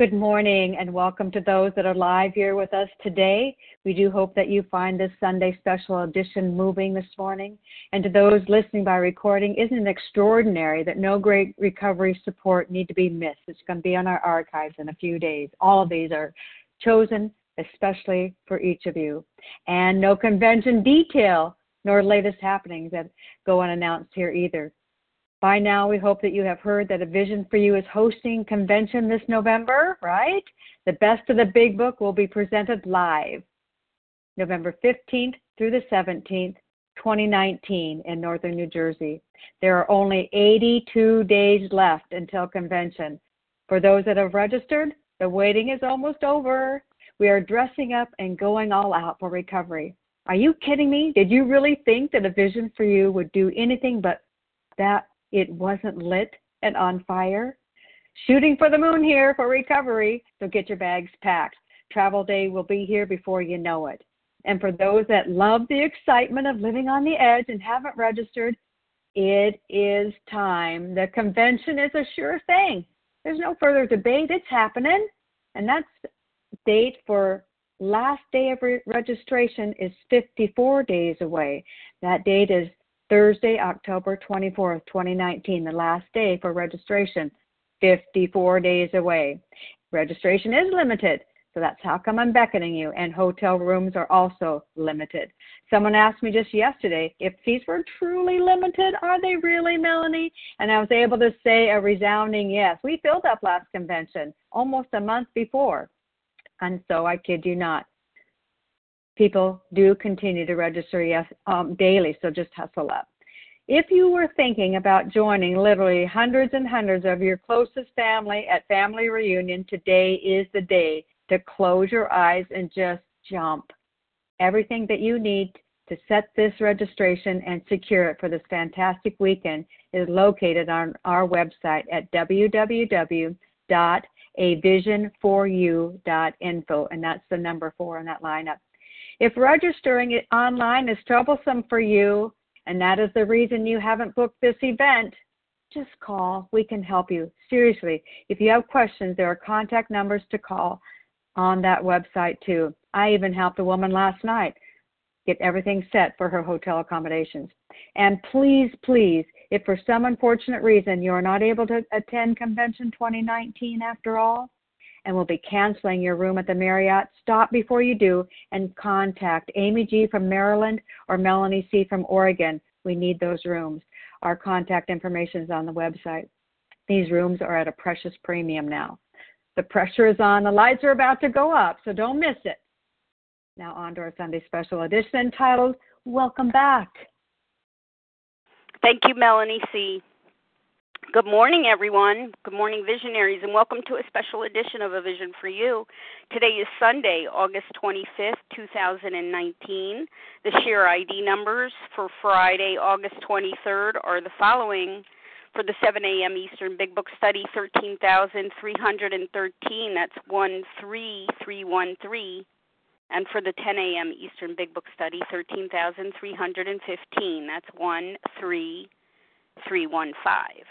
Good morning and welcome to those that are live here with us today. We do hope that you find this Sunday special edition moving this morning. And to those listening by recording, isn't it extraordinary that no great recovery support need to be missed? It's going to be on our archives in a few days. All of these are chosen especially for each of you. And no convention detail nor latest happenings that go unannounced here either. By now, we hope that you have heard that A Vision for You is hosting convention this November, right? The best of the big book will be presented live November 15th through the 17th, 2019, in northern New Jersey. There are only 82 days left until convention. For those that have registered, the waiting is almost over. We are dressing up and going all out for recovery. Are you kidding me? Did you really think that a vision for you would do anything but that it wasn't lit and on fire. Shooting for the moon here for recovery, so get your bags packed. Travel day will be here before you know it. And for those that love the excitement of living on the edge and haven't registered, it is time. The convention is a sure thing. There's no further debate. It's happening. And that's date for last day of re- registration is 54 days away. That date is Thursday, October 24th, 2019, the last day for registration, 54 days away. Registration is limited, so that's how come I'm beckoning you, and hotel rooms are also limited. Someone asked me just yesterday if these were truly limited. Are they really, Melanie? And I was able to say a resounding yes. We filled up last convention almost a month before, and so I kid you not people do continue to register yes, um, daily, so just hustle up. If you were thinking about joining literally hundreds and hundreds of your closest family at family reunion, today is the day to close your eyes and just jump. Everything that you need to set this registration and secure it for this fantastic weekend is located on our website at www.avision4u.info, and that's the number four in that lineup. If registering it online is troublesome for you, and that is the reason you haven't booked this event, just call. We can help you. Seriously, if you have questions, there are contact numbers to call on that website too. I even helped a woman last night get everything set for her hotel accommodations. And please, please, if for some unfortunate reason you are not able to attend Convention 2019 after all, and will be canceling your room at the Marriott. Stop before you do and contact Amy G. from Maryland or Melanie C. from Oregon. We need those rooms. Our contact information is on the website. These rooms are at a precious premium now. The pressure is on, the lights are about to go up, so don't miss it. Now, on to our Sunday special edition entitled Welcome Back. Thank you, Melanie C. Good morning, everyone. Good morning, visionaries, and welcome to a special edition of A Vision for You. Today is Sunday, August 25th, 2019. The share ID numbers for Friday, August 23rd are the following. For the 7 a.m. Eastern Big Book Study, 13,313. That's 13313. And for the 10 a.m. Eastern Big Book Study, 13,315. That's 13313. 315.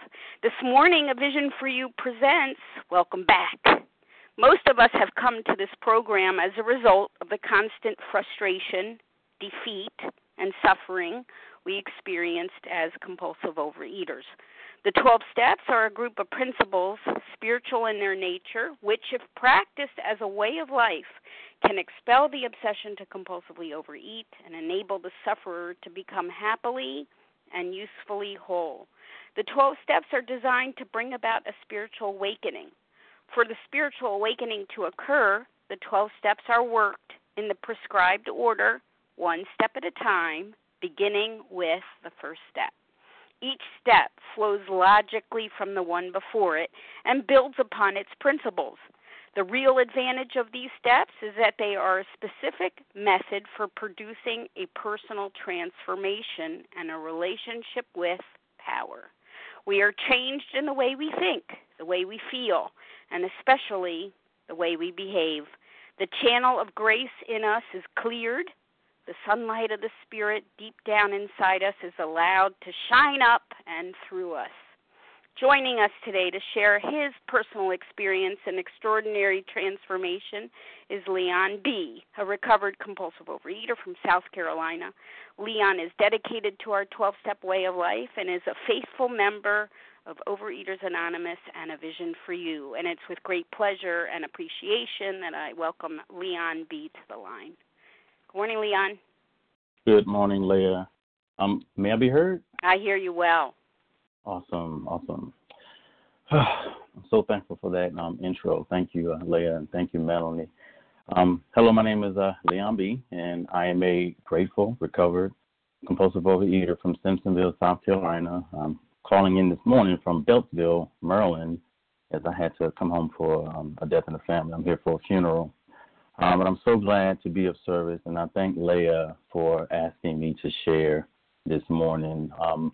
This morning, A Vision for You presents Welcome Back. Most of us have come to this program as a result of the constant frustration, defeat, and suffering we experienced as compulsive overeaters. The 12 steps are a group of principles, spiritual in their nature, which, if practiced as a way of life, can expel the obsession to compulsively overeat and enable the sufferer to become happily and usefully whole. The 12 steps are designed to bring about a spiritual awakening. For the spiritual awakening to occur, the 12 steps are worked in the prescribed order, one step at a time, beginning with the first step. Each step flows logically from the one before it and builds upon its principles. The real advantage of these steps is that they are a specific method for producing a personal transformation and a relationship with power. We are changed in the way we think, the way we feel, and especially the way we behave. The channel of grace in us is cleared. The sunlight of the Spirit deep down inside us is allowed to shine up and through us. Joining us today to share his personal experience and extraordinary transformation is Leon B., a recovered compulsive overeater from South Carolina. Leon is dedicated to our 12 step way of life and is a faithful member of Overeaters Anonymous and A Vision for You. And it's with great pleasure and appreciation that I welcome Leon B. to the line. Good morning, Leon. Good morning, Leah. Um, may I be heard? I hear you well. Awesome, awesome. I'm so thankful for that um, intro. Thank you, uh, Leah, and thank you, Melanie. Um, hello, my name is uh, Leon B., and I am a grateful, recovered, compulsive overeater from Simpsonville, South Carolina. I'm calling in this morning from Beltsville, Maryland, as I had to come home for um, a death in the family. I'm here for a funeral. Um, but I'm so glad to be of service, and I thank Leah for asking me to share this morning. Um,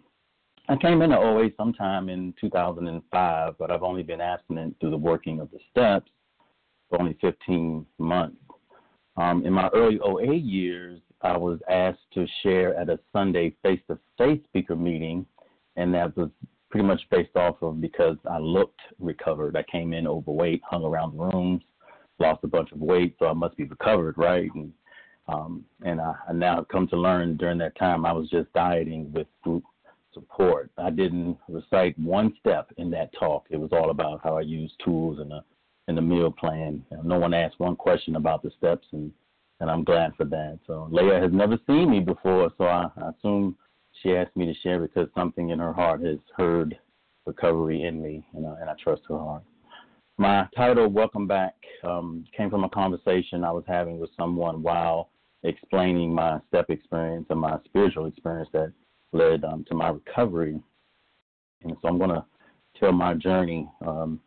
I came into OA sometime in 2005, but I've only been abstinent through the working of the steps for only 15 months. Um, in my early OA years, I was asked to share at a Sunday face to face speaker meeting, and that was pretty much based off of because I looked recovered. I came in overweight, hung around the rooms, lost a bunch of weight, so I must be recovered, right? And um, and I, I now have come to learn during that time I was just dieting with group support. I didn't recite one step in that talk. It was all about how I use tools and the the meal plan. No one asked one question about the steps, and and I'm glad for that. So Leah has never seen me before, so I, I assume she asked me to share because something in her heart has heard recovery in me, and, uh, and I trust her heart. My title, Welcome Back, um, came from a conversation I was having with someone while explaining my step experience and my spiritual experience that led um, to my recovery. And so I'm going to tell my journey. Um,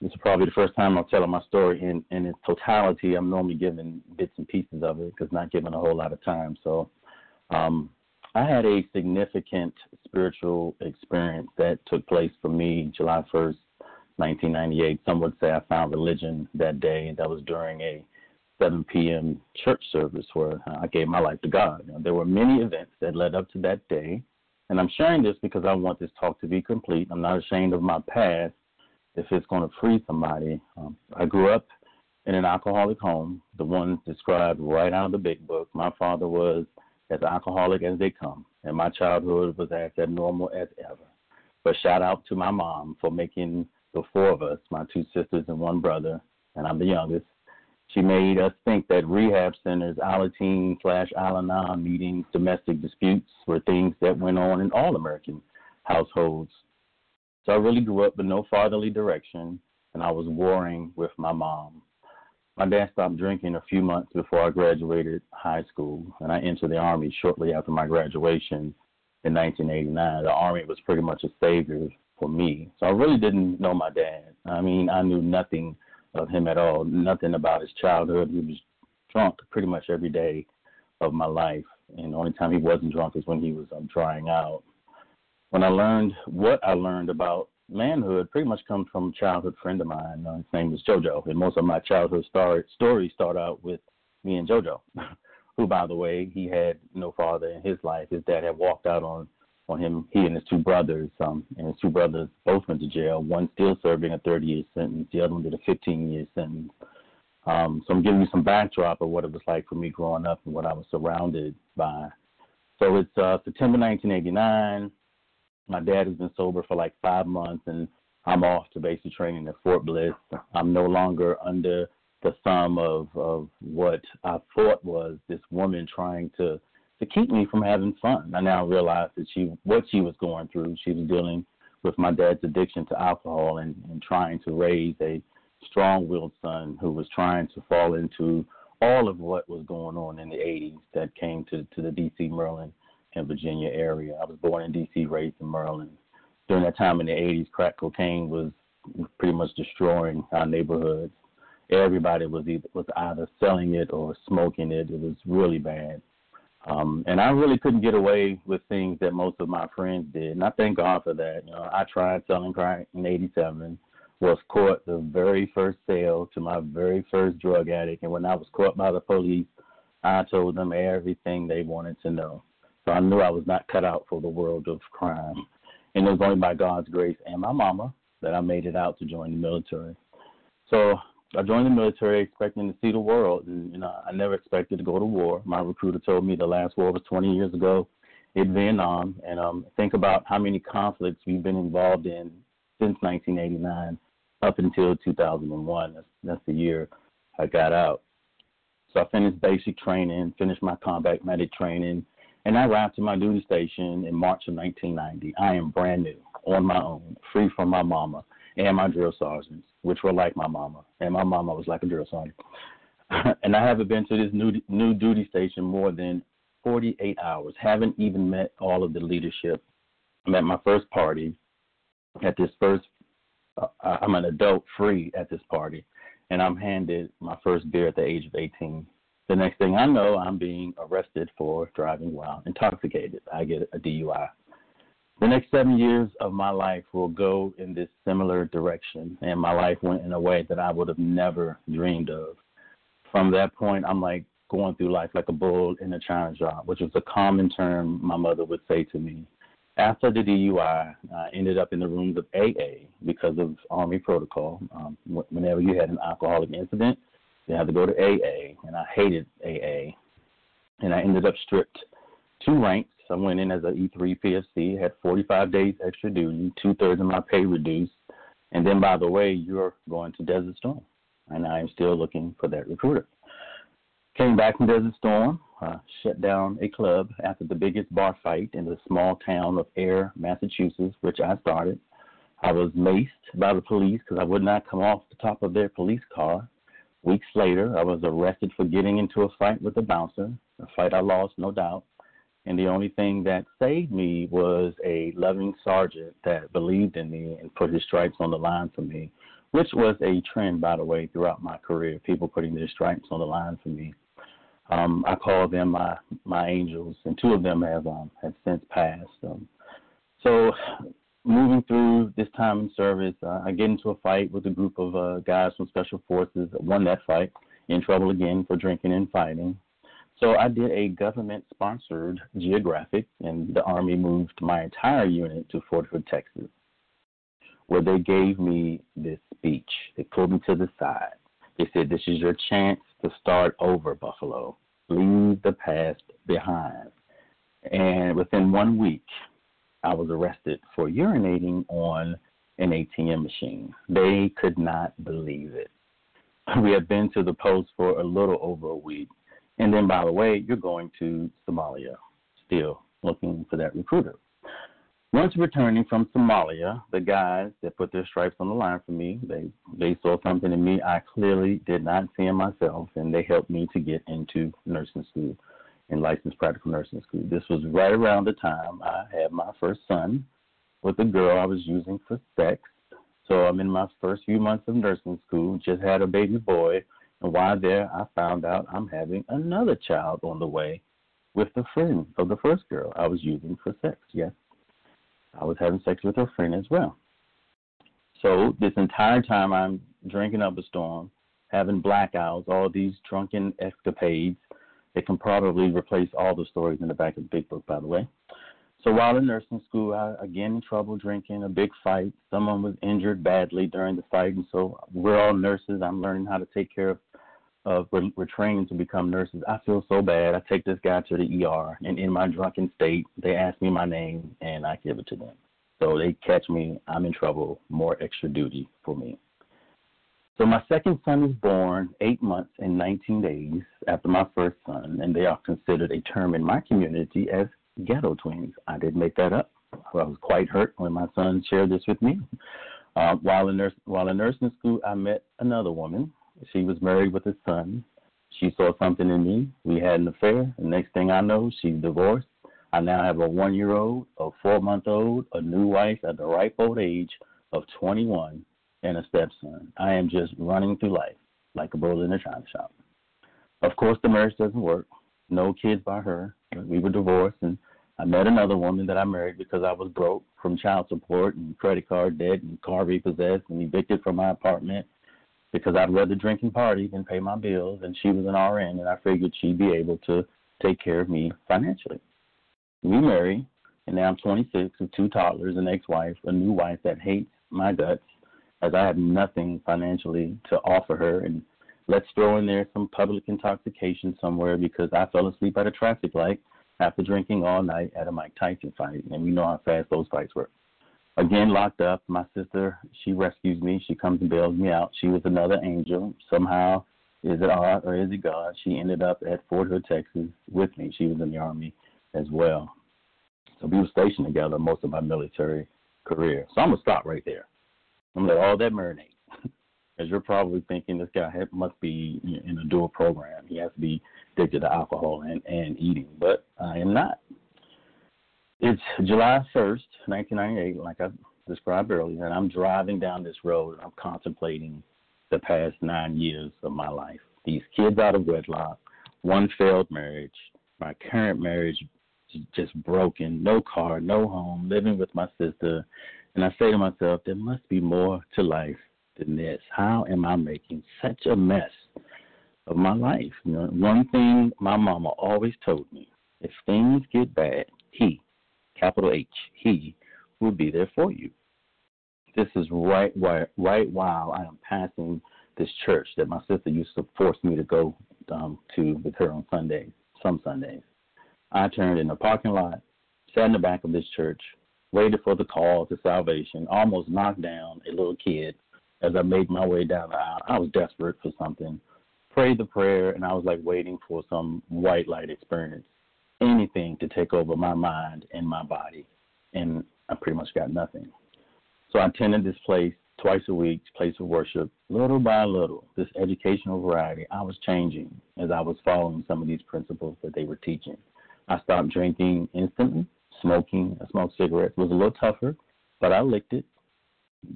this is probably the first time I'm telling my story in, in its totality. I'm normally giving bits and pieces of it because not given a whole lot of time. So um, I had a significant spiritual experience that took place for me July 1st, 1998. Some would say I found religion that day. That was during a 7 p.m. church service where I gave my life to God. Know, there were many events that led up to that day, and I'm sharing this because I want this talk to be complete. I'm not ashamed of my past if it's going to free somebody. Um, I grew up in an alcoholic home, the one described right out of the big book. My father was as alcoholic as they come, and my childhood was as abnormal as ever. But shout out to my mom for making the four of us, my two sisters and one brother, and I'm the youngest, she made us think that rehab centers, Alateen slash Al meetings, domestic disputes were things that went on in all American households. So I really grew up with no fatherly direction, and I was warring with my mom. My dad stopped drinking a few months before I graduated high school, and I entered the Army shortly after my graduation in 1989. The Army was pretty much a savior for me. So I really didn't know my dad. I mean, I knew nothing of him at all. Nothing about his childhood. He was drunk pretty much every day of my life, and the only time he wasn't drunk is when he was um, drying out. When I learned what I learned about manhood, pretty much comes from a childhood friend of mine. Uh, his name was JoJo, and most of my childhood story, stories start out with me and JoJo, who, by the way, he had no father in his life. His dad had walked out on on him, he and his two brothers, um, and his two brothers both went to jail. One still serving a 30 year sentence, the other one did a 15 year sentence. Um, so I'm giving you some backdrop of what it was like for me growing up and what I was surrounded by. So it's uh, September 1989. My dad has been sober for like five months, and I'm off to basic training at Fort Bliss. I'm no longer under the thumb of, of what I thought was this woman trying to to keep me from having fun. I now realize that she what she was going through. She was dealing with my dad's addiction to alcohol and, and trying to raise a strong willed son who was trying to fall into all of what was going on in the 80s that came to, to the D.C., Maryland, and Virginia area. I was born in D.C., raised in Maryland. During that time in the 80s, crack cocaine was pretty much destroying our neighborhoods. Everybody was either, was either selling it or smoking it. It was really bad. Um, and I really couldn't get away with things that most of my friends did. And I thank God for that. You know, I tried selling crack in 87, was caught the very first sale to my very first drug addict. And when I was caught by the police, I told them everything they wanted to know. So I knew I was not cut out for the world of crime. And it was only by God's grace and my mama that I made it out to join the military. So I joined the military expecting to see the world, and you know I never expected to go to war. My recruiter told me the last war was 20 years ago in Vietnam, and um, think about how many conflicts we've been involved in since 1989 up until 2001. That's, that's the year I got out. So I finished basic training, finished my combat medic training, and I arrived to my duty station in March of 1990. I am brand new, on my own, free from my mama and my drill sergeants, which were like my mama, and my mama was like a drill sergeant. and I haven't been to this new new duty station more than 48 hours. Haven't even met all of the leadership. I'm at my first party. At this first, uh, I'm an adult free at this party, and I'm handed my first beer at the age of 18. The next thing I know, I'm being arrested for driving while intoxicated. I get a DUI. The next seven years of my life will go in this similar direction, and my life went in a way that I would have never dreamed of. From that point, I'm like going through life like a bull in a china shop, which was a common term my mother would say to me. After the DUI, I ended up in the rooms of AA because of Army protocol. Um, whenever you had an alcoholic incident, you had to go to AA, and I hated AA. And I ended up stripped two ranks. I went in as an E3 PFC, had 45 days extra duty, two thirds of my pay reduced. And then, by the way, you're going to Desert Storm, and I am still looking for that recruiter. Came back from Desert Storm, uh, shut down a club after the biggest bar fight in the small town of Ayer, Massachusetts, which I started. I was maced by the police because I would not come off the top of their police car. Weeks later, I was arrested for getting into a fight with a bouncer, a fight I lost, no doubt. And the only thing that saved me was a loving sergeant that believed in me and put his stripes on the line for me, which was a trend, by the way, throughout my career, people putting their stripes on the line for me. Um, I call them my my angels, and two of them have um, have since passed. Um, so, moving through this time in service, uh, I get into a fight with a group of uh, guys from Special Forces. Won that fight. In trouble again for drinking and fighting. So I did a government-sponsored geographic, and the Army moved my entire unit to Fort Hood, Texas, where they gave me this speech. They pulled me to the side. They said, "This is your chance to start over, Buffalo. Leave the past behind. And within one week, I was arrested for urinating on an ATM machine. They could not believe it. We had been to the post for a little over a week. And then, by the way, you're going to Somalia, still looking for that recruiter. Once returning from Somalia, the guys that put their stripes on the line for me, they they saw something in me I clearly did not see in myself, and they helped me to get into nursing school and licensed practical nursing school. This was right around the time I had my first son with a girl I was using for sex. So I'm in my first few months of nursing school, just had a baby boy, and while there, I found out I'm having another child on the way with the friend of the first girl I was using for sex. Yes. I was having sex with her friend as well. So this entire time I'm drinking up a storm, having blackouts, all these drunken escapades. It can probably replace all the stories in the back of the big book, by the way. So while in nursing school, I again in trouble drinking, a big fight. Someone was injured badly during the fight, and so we're all nurses. I'm learning how to take care of. Of we're, we're training to become nurses. I feel so bad. I take this guy to the ER, and in my drunken state, they ask me my name, and I give it to them. So they catch me. I'm in trouble. More extra duty for me. So my second son is born eight months and 19 days after my first son, and they are considered a term in my community as ghetto twins. I didn't make that up. I was quite hurt when my son shared this with me. Uh, while in nurse, while in nursing school, I met another woman. She was married with a son. She saw something in me. We had an affair. The next thing I know, she's divorced. I now have a one-year-old, a four-month-old, a new wife at the ripe old age of 21, and a stepson. I am just running through life like a bull in a china shop. Of course, the marriage doesn't work. No kids by her. We were divorced, and I met another woman that I married because I was broke from child support and credit card debt and car repossessed and evicted from my apartment because I'd rather drink and party than pay my bills. And she was an RN, and I figured she'd be able to take care of me financially. We married. And now I'm 26 with two toddlers, an ex-wife, a new wife that hates my guts, as I have nothing financially to offer her. And let's throw in there some public intoxication somewhere because I fell asleep at a traffic light after drinking all night at a Mike Tyson fight, and we know how fast those fights were. Again, locked up. My sister, she rescues me. She comes and bails me out. She was another angel. Somehow, is it odd or is it God? She ended up at Fort Hood, Texas with me. She was in the Army as well. So we were stationed together most of my military career. So I'm to stop right there. I'm to let all that marinate. As you're probably thinking, this guy must be in a dual program. He has to be addicted to alcohol and, and eating, but I am not. It's July 1st, 1998, like I described earlier, and I'm driving down this road and I'm contemplating the past nine years of my life. These kids out of wedlock, one failed marriage, my current marriage just broken, no car, no home, living with my sister. And I say to myself, there must be more to life than this. How am I making such a mess of my life? You know, one thing my mama always told me if things get bad, he, capital H, he will be there for you. This is right, right, right while I am passing this church that my sister used to force me to go um, to with her on Sundays, some Sundays. I turned in the parking lot, sat in the back of this church, waited for the call to salvation, almost knocked down a little kid as I made my way down the aisle. I was desperate for something. Prayed the prayer, and I was like waiting for some white light experience anything to take over my mind and my body, and I pretty much got nothing. So I attended this place twice a week, place of worship, little by little, this educational variety. I was changing as I was following some of these principles that they were teaching. I stopped drinking instantly, smoking. I smoked cigarettes. It was a little tougher, but I licked it.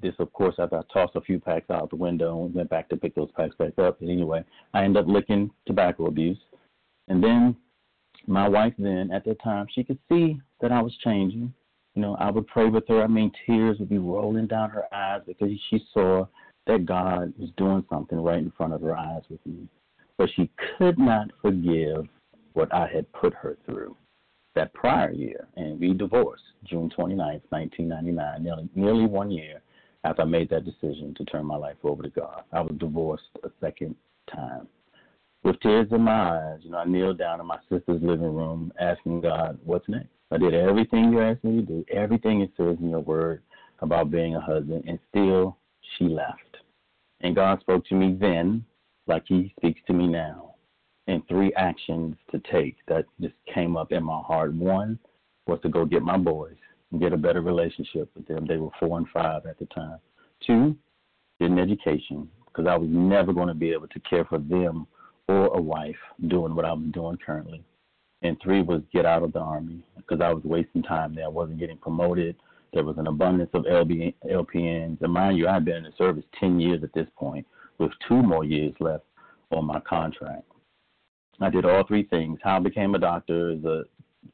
This, of course, after I tossed a few packs out the window and went back to pick those packs back up. But anyway, I ended up licking tobacco abuse. And then my wife then at that time she could see that I was changing. You know, I would pray with her. I mean, tears would be rolling down her eyes because she saw that God was doing something right in front of her eyes with me. But she could not forgive what I had put her through that prior year. And we divorced June 29th, 1999, nearly, nearly one year after I made that decision to turn my life over to God. I was divorced a second time with tears in my eyes, you know, I kneeled down in my sister's living room asking God, what's next? I did everything you asked me to do, everything it says in your word about being a husband, and still she left. And God spoke to me then, like He speaks to me now, in three actions to take that just came up in my heart. One was to go get my boys and get a better relationship with them. They were four and five at the time. Two, get an education, because I was never going to be able to care for them or a wife doing what I was doing currently. And three was get out of the Army because I was wasting time there. I wasn't getting promoted. There was an abundance of LB, LPNs. And mind you, I had been in the service 10 years at this point with two more years left on my contract. I did all three things. How I became a doctor is a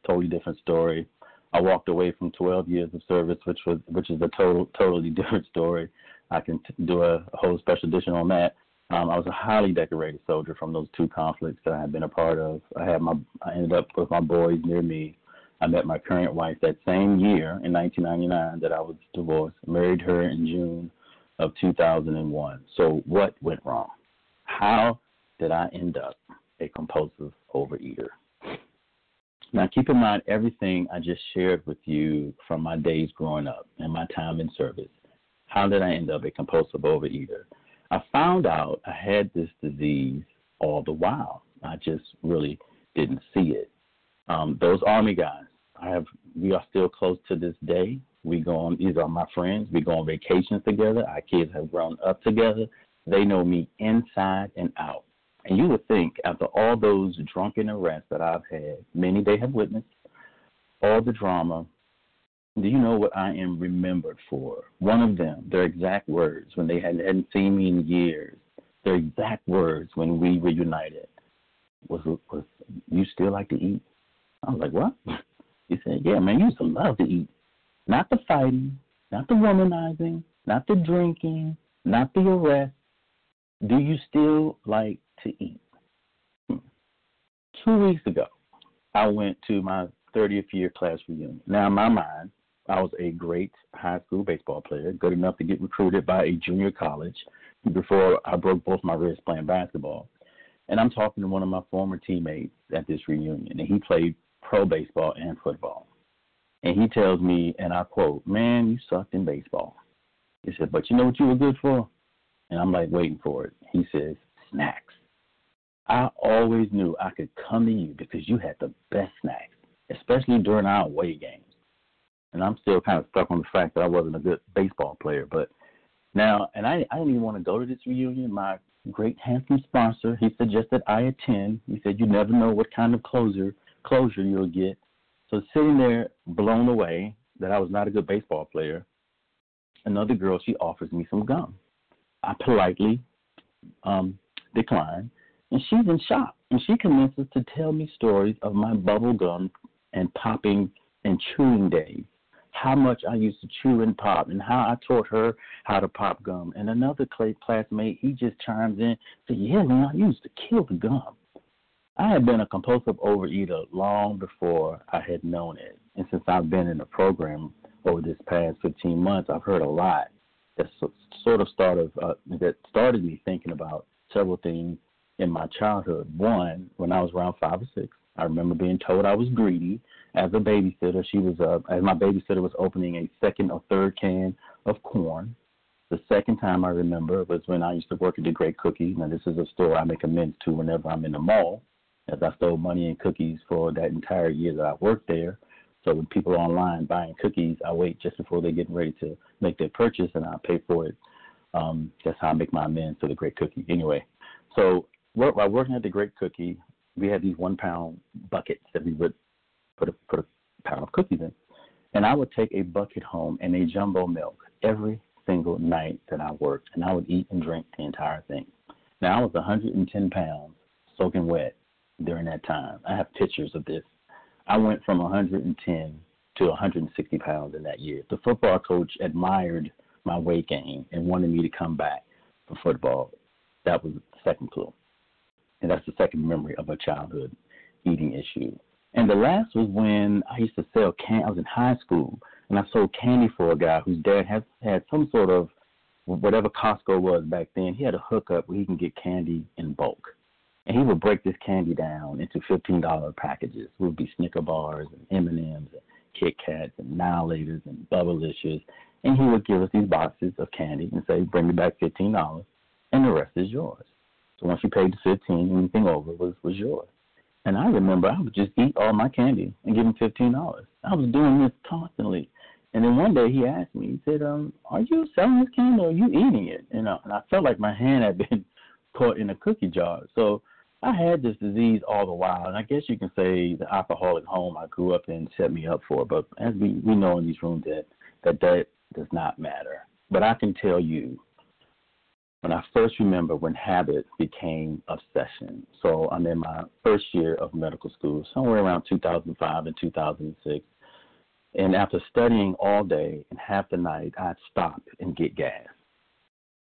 totally different story. I walked away from 12 years of service, which was which is a total totally different story. I can t- do a whole special edition on that. Um, I was a highly decorated soldier from those two conflicts that I had been a part of. I had my, I ended up with my boys near me. I met my current wife that same year in 1999 that I was divorced. Married her in June of 2001. So what went wrong? How did I end up a compulsive overeater? Now, keep in mind everything I just shared with you from my days growing up and my time in service. How did I end up a compulsive overeater? I found out I had this disease all the while. I just really didn't see it. Um, those army guys, I have we are still close to this day. We go on these are my friends. We go on vacations together. Our kids have grown up together. They know me inside and out. And you would think after all those drunken arrests that I've had, many they have witnessed, all the drama, do you know what I am remembered for? One of them, their exact words when they hadn't, hadn't seen me in years, their exact words when we reunited was, was, you still like to eat? I was like, what? He said, yeah, man, you used to love to eat. Not the fighting, not the womanizing, not the drinking, not the arrest. Do you still like to eat? Hmm. Two weeks ago, I went to my 30th year class reunion. Now, in my mind, I was a great high school baseball player, good enough to get recruited by a junior college before I broke both my wrists playing basketball. And I'm talking to one of my former teammates at this reunion, and he played pro baseball and football. And he tells me, and I quote, Man, you sucked in baseball. He said, But you know what you were good for? And I'm like waiting for it. He says, Snacks. I always knew I could come to you because you had the best snacks, especially during our away games. And I'm still kind of stuck on the fact that I wasn't a good baseball player. But now, and I, I didn't even want to go to this reunion. My great handsome sponsor, he suggested I attend. He said, You never know what kind of closer closure you'll get. So sitting there blown away that I was not a good baseball player, another girl, she offers me some gum. I politely um, decline, and she's in shock. And she commences to tell me stories of my bubble gum and popping and chewing days. How much I used to chew and pop, and how I taught her how to pop gum. And another classmate, he just chimes in, said, "Yeah, man, I used to kill the gum." I had been a compulsive overeater long before I had known it. And since I've been in the program over this past 15 months, I've heard a lot that sort of started uh, that started me thinking about several things in my childhood. One, when I was around five or six, I remember being told I was greedy as a babysitter. She was uh, as my babysitter was opening a second or third can of corn. The second time I remember was when I used to work at the Great Cookie. Now this is a store I make amends to whenever I'm in the mall as I stole money and cookies for that entire year that I worked there. So when people are online buying cookies, I wait just before they're getting ready to make their purchase and I pay for it. Um, that's how I make my amends to the Great Cookie. Anyway, so while working at the Great Cookie, we had these one pound buckets that we would put a, put a pound of cookies in. And I would take a bucket home and a jumbo milk every single night that I worked, and I would eat and drink the entire thing. Now I was 110 pounds, soaking wet, during that time. I have pictures of this. I went from 110 to 160 pounds in that year. The football coach admired my weight gain and wanted me to come back for football. That was the second clue. And that's the second memory of a childhood eating issue. And the last was when I used to sell candy. I was in high school and I sold candy for a guy whose dad had had some sort of whatever Costco was back then. He had a hookup where he can get candy in bulk. And he would break this candy down into fifteen dollar packages. It would be Snicker bars and M and M's and Kit Kats and Now and Bubblicious. And he would give us these boxes of candy and say, Bring me back fifteen dollars and the rest is yours. So once you paid the fifteen, anything over was, was yours. And I remember I would just eat all my candy and give him fifteen dollars. I was doing this constantly. And then one day he asked me, he said, um, Are you selling this candy or are you eating it? You know, and I felt like my hand had been caught in a cookie jar. So I had this disease all the while, and I guess you can say the alcoholic home I grew up in set me up for. But as we we know in these rooms that that that does not matter. But I can tell you, when I first remember when habit became obsession. So I'm in my first year of medical school, somewhere around 2005 and 2006. And after studying all day and half the night, I'd stop and get gas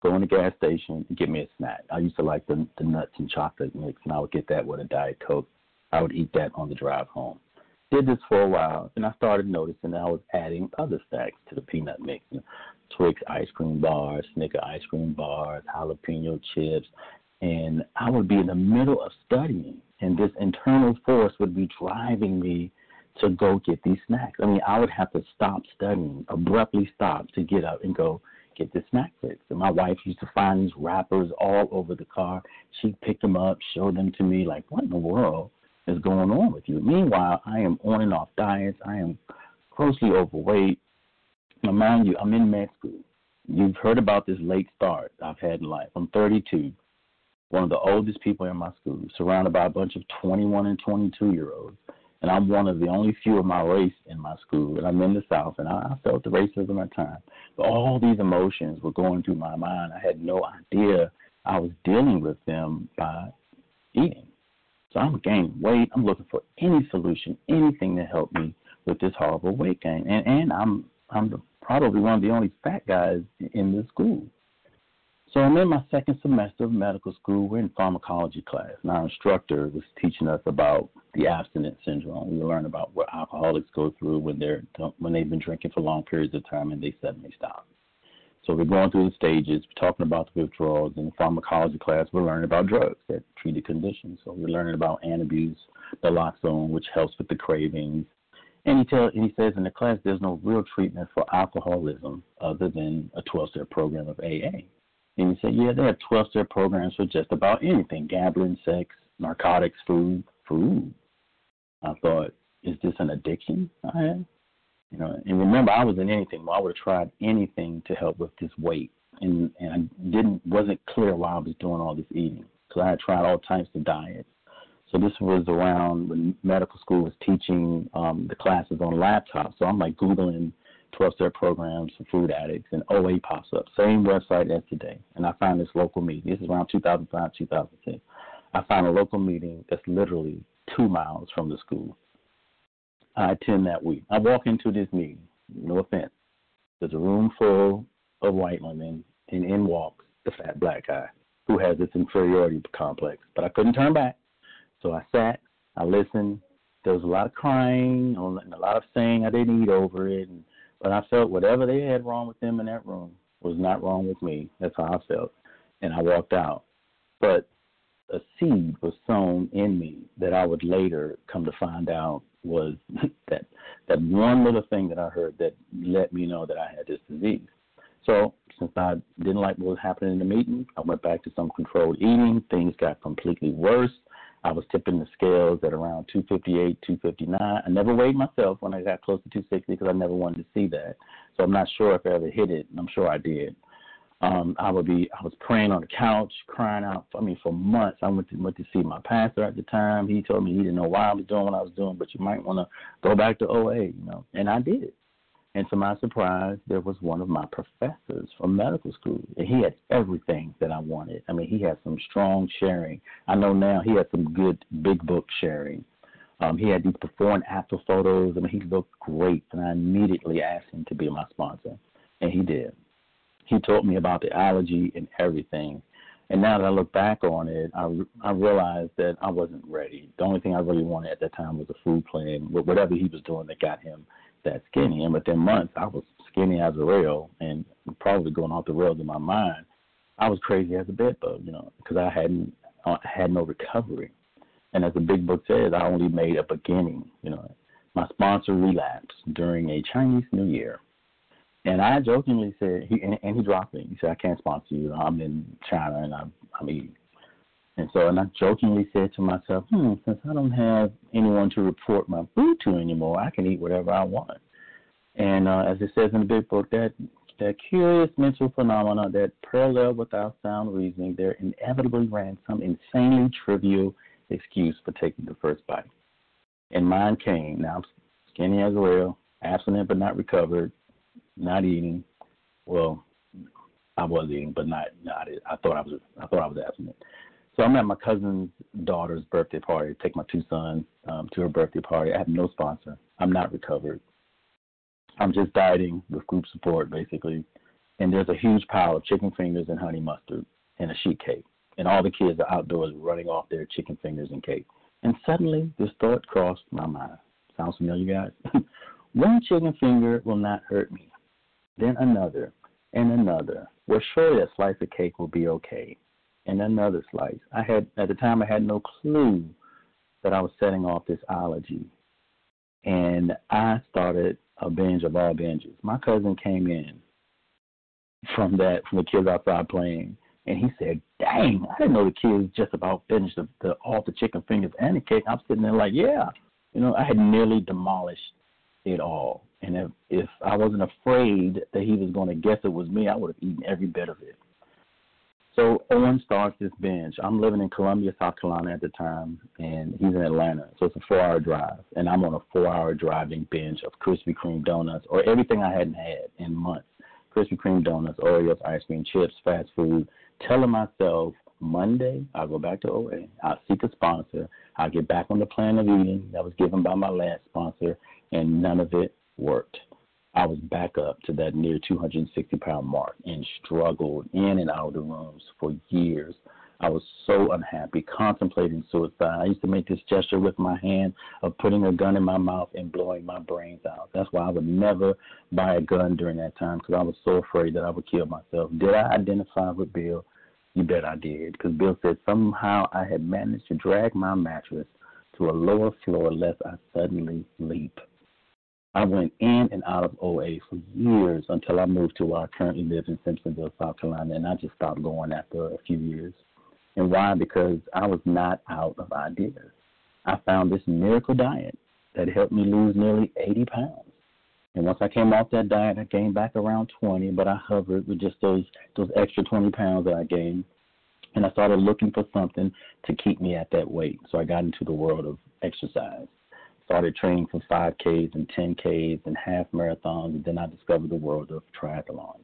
go in the gas station and get me a snack. I used to like the the nuts and chocolate mix, and I would get that with a diet coke. I would eat that on the drive home. Did this for a while, and I started noticing that I was adding other snacks to the peanut mix. You know, Twix ice cream bars, Snicker ice cream bars, jalapeno chips, and I would be in the middle of studying, and this internal force would be driving me to go get these snacks. I mean, I would have to stop studying, abruptly stop to get up and go get the snack fix. And my wife used to find these wrappers all over the car. She'd pick them up, show them to me, like, what in the world is going on with you? Meanwhile, I am on and off diets. I am grossly overweight. Now, mind you, I'm in med school. You've heard about this late start I've had in life. I'm 32, one of the oldest people in my school, surrounded by a bunch of 21 and 22 year olds and I'm one of the only few of my race in my school, and I'm in the South, and I, felt the racism at times. But all these emotions were going through my mind. I had no idea I was dealing with them by eating. So I'm gaining weight. I'm looking for any solution, anything to help me with this horrible weight gain. And and I'm I'm the, probably one of the only fat guys in this school. So I'm in my second semester of medical school. We're in pharmacology class, and our instructor was teaching us about the abstinence syndrome. We learn about what alcoholics go through when they're when they've been drinking for long periods of time and they suddenly stop. So we're going through the stages, we're talking about the withdrawals. In the pharmacology class, we're learning about drugs that treat the condition. So we're learning about antabuse, naloxone, which helps with the cravings. And he, tell, and he says in the class there's no real treatment for alcoholism other than a 12-step program of AA. And he said, yeah, they have 12-step programs for just about anything, gambling, sex, narcotics, food, food. I thought, is this an addiction I have? You know, and remember, I was in anything. I would have tried anything to help with this weight, and and I didn't wasn't clear why I was doing all this eating because I had tried all types of diets. So this was around when medical school was teaching um, the classes on laptops. So I'm like googling 12-step programs for food addicts, and OA pops up. Same website as today, and I find this local meeting. This is around 2005, 2006. I find a local meeting that's literally two miles from the school. I attend that week. I walk into this meeting, no offense. There's a room full of white women, and in walks the fat black guy who has this inferiority complex. But I couldn't turn back. So I sat, I listened. There was a lot of crying and a lot of saying I didn't eat over it. And, but I felt whatever they had wrong with them in that room was not wrong with me. That's how I felt. And I walked out. But a seed was sown in me that I would later come to find out was that that one little thing that I heard that let me know that I had this disease. So since I didn't like what was happening in the meeting, I went back to some controlled eating. Things got completely worse. I was tipping the scales at around 258, 259. I never weighed myself when I got close to 260 because I never wanted to see that. So I'm not sure if I ever hit it. I'm sure I did. Um, I would be I was praying on the couch, crying out. I mean, for months. I went to went to see my pastor at the time. He told me he didn't know why I was doing what I was doing, but you might want to go back to OA, you know. And I did. And to my surprise, there was one of my professors from medical school, and he had everything that I wanted. I mean, he had some strong sharing. I know now he had some good big book sharing. Um, he had these before and after photos. I mean, he looked great, and I immediately asked him to be my sponsor, and he did he told me about the allergy and everything. And now that I look back on it, I, I realized that I wasn't ready. The only thing I really wanted at that time was a food plan, whatever he was doing that got him that skinny. And within months, I was skinny as a rail and probably going off the rails in my mind. I was crazy as a bedbug, you know, because I hadn't uh, had no recovery. And as the big book says, I only made a beginning. You know, my sponsor relapsed during a Chinese New Year and I jokingly said, he and, and he dropped me. He said, "I can't sponsor you. I'm in China and I'm I'm eating." And so, and I jokingly said to myself, "Hmm, since I don't have anyone to report my food to anymore, I can eat whatever I want." And uh, as it says in the big book, that that curious mental phenomena that parallel without sound reasoning, there inevitably ran some insanely trivial excuse for taking the first bite. And mine came. Now I'm skinny as a rail, abstinent but not recovered, not eating. Well, I was eating, but not not. I thought I was. I thought I was abstinent. So I'm at my cousin's daughter's birthday party. Take my two sons um, to her birthday party. I have no sponsor. I'm not recovered. I'm just dieting with group support, basically. And there's a huge pile of chicken fingers and honey mustard and a sheet cake. And all the kids are outdoors running off their chicken fingers and cake. And suddenly, this thought crossed my mind. Sounds familiar, guys? One chicken finger will not hurt me then another, and another. Well, surely a slice of cake will be okay, and another slice. I had at the time I had no clue that I was setting off this allergy, and I started a binge of all binges. My cousin came in from that from the kids outside playing, and he said, "Dang, I didn't know the kids just about finished the, the all the chicken fingers and the cake." I'm sitting there like, "Yeah." You know, I had nearly demolished it all. And if, if I wasn't afraid that he was going to guess it was me, I would have eaten every bit of it. So Owen starts this binge. I'm living in Columbia, South Carolina at the time, and he's in Atlanta. So it's a four hour drive. And I'm on a four hour driving binge of Krispy Kreme donuts or everything I hadn't had in months. Krispy Kreme donuts, Oreos, ice cream, chips, fast food, telling myself Monday I'll go back to OA. I'll seek a sponsor. I'll get back on the plan of eating that was given by my last sponsor, and none of it worked. I was back up to that near 260 pound mark and struggled in and out of the rooms for years. I was so unhappy, contemplating suicide. I used to make this gesture with my hand of putting a gun in my mouth and blowing my brains out. That's why I would never buy a gun during that time because I was so afraid that I would kill myself. Did I identify with Bill? You bet I did because Bill said somehow I had managed to drag my mattress to a lower floor lest I suddenly leap. I went in and out of OA for years until I moved to where I currently live in Simpsonville, South Carolina, and I just stopped going after a few years. And why? Because I was not out of ideas. I found this miracle diet that helped me lose nearly 80 pounds. And once I came off that diet, I gained back around 20, but I hovered with just those those extra 20 pounds that I gained. And I started looking for something to keep me at that weight. So I got into the world of exercise started training for 5Ks and 10Ks and half marathons, and then I discovered the world of triathlon.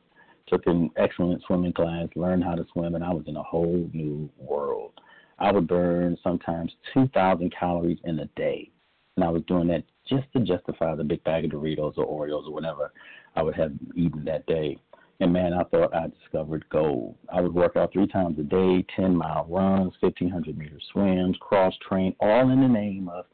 Took an excellent swimming class, learned how to swim, and I was in a whole new world. I would burn sometimes 2,000 calories in a day, and I was doing that just to justify the big bag of Doritos or Oreos or whatever I would have eaten that day. And man, I thought I discovered gold. I would work out three times a day, 10 mile runs, 1,500 meter swims, cross train, all in the name of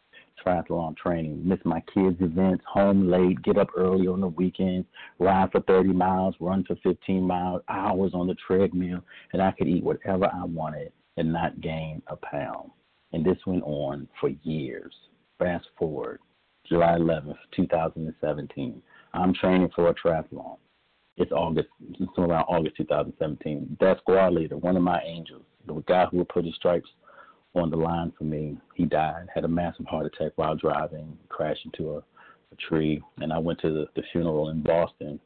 triathlon training, miss my kids' events, home late, get up early on the weekends, ride for 30 miles, run for 15 miles, hours on the treadmill, and I could eat whatever I wanted and not gain a pound. And this went on for years. Fast forward, July 11th, 2017. I'm training for a triathlon. It's August, it's around August 2017. That squad leader, one of my angels, the guy who would put his stripes on the line for me. He died, had a massive heart attack while driving, crashed into a, a tree, and I went to the, the funeral in Boston.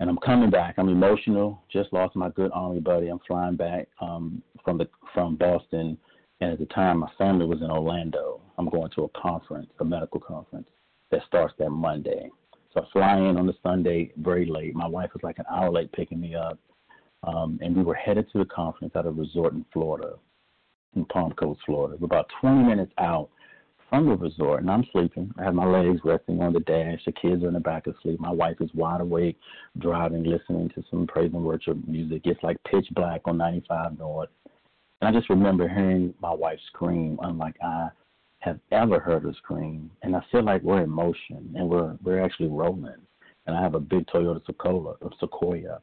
And I'm coming back. I'm emotional. Just lost my good army buddy. I'm flying back um, from the from Boston, and at the time my family was in Orlando. I'm going to a conference, a medical conference that starts that Monday. So I fly in on the Sunday very late. My wife was like an hour late picking me up, um, and we were headed to the conference at a resort in Florida in Palm Coast, Florida. We're about 20 minutes out from the resort, and I'm sleeping. I have my legs resting on the dash. The kids are in the back asleep. My wife is wide awake, driving, listening to some praise and worship music. It's like pitch black on 95 North. And I just remember hearing my wife scream, unlike I have ever heard her scream. And I feel like we're in motion, and we're we're actually rolling. And I have a big Toyota Sequoia, Sequoia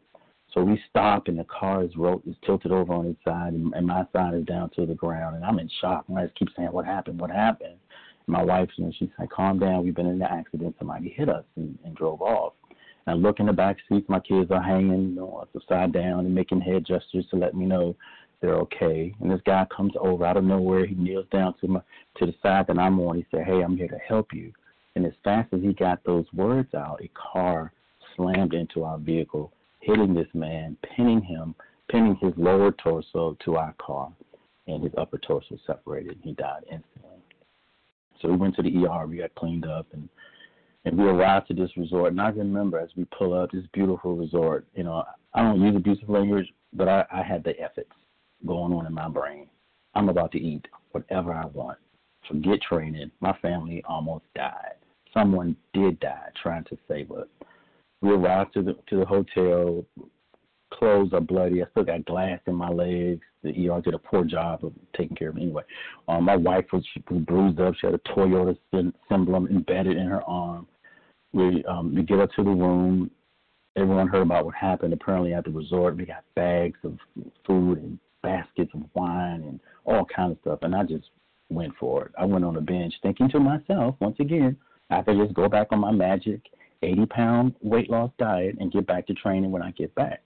so we stop, and the car is, ro- is tilted over on its side, and, and my side is down to the ground, and I'm in shock. And I just keep saying, "What happened? What happened?" And my wife, you know, she's like, "Calm down. We've been in an accident. Somebody hit us and, and drove off." And I look in the back seats. My kids are hanging, you know, upside down and making head gestures to let me know they're okay. And this guy comes over out of nowhere. He kneels down to my to the side that I'm on. He said, "Hey, I'm here to help you." And as fast as he got those words out, a car slammed into our vehicle hitting this man, pinning him, pinning his lower torso to our car, and his upper torso separated. And he died instantly. So we went to the ER. We got cleaned up, and and we arrived to this resort. And I remember as we pull up this beautiful resort. You know, I don't use abusive language, but I, I had the ethics going on in my brain. I'm about to eat whatever I want. Forget training. My family almost died. Someone did die trying to save us. We arrived to the to the hotel. Clothes are bloody. I still got glass in my legs. The ER did a poor job of taking care of me. Anyway, um, my wife was, was bruised up. She had a Toyota emblem embedded in her arm. We um, we get up to the room. Everyone heard about what happened. Apparently, at the resort, we got bags of food and baskets of wine and all kinds of stuff. And I just went for it. I went on the bench thinking to myself, once again, I could just go back on my magic 80 pound weight loss diet and get back to training when I get back.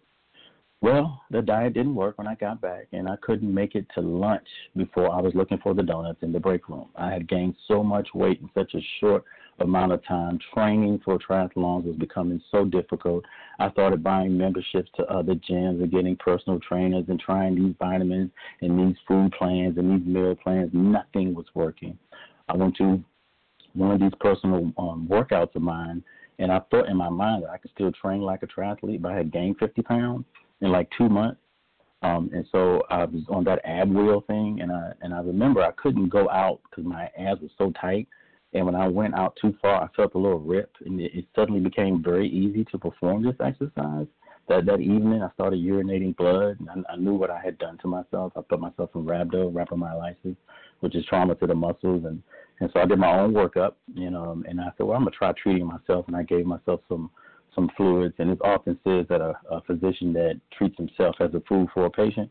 Well, the diet didn't work when I got back, and I couldn't make it to lunch before I was looking for the donuts in the break room. I had gained so much weight in such a short amount of time. Training for triathlons was becoming so difficult. I started buying memberships to other gyms and getting personal trainers and trying these vitamins and these food plans and these meal plans. Nothing was working. I went to one of these personal um, workouts of mine and I thought in my mind that I could still train like a triathlete, but I had gained 50 pounds in like two months. Um, and so I was on that ab wheel thing, and I and I remember I couldn't go out because my abs were so tight, And when I went out too far, I felt a little rip, and it, it suddenly became very easy to perform this exercise. That that evening, I started urinating blood. And I, I knew what I had done to myself. I put myself in rhabdo, rhabdomyolysis, which is trauma to the muscles, and and so I did my own workup, you know, and I said, well, I'm gonna try treating myself, and I gave myself some some fluids. And it's often says that a, a physician that treats himself as a food for a patient,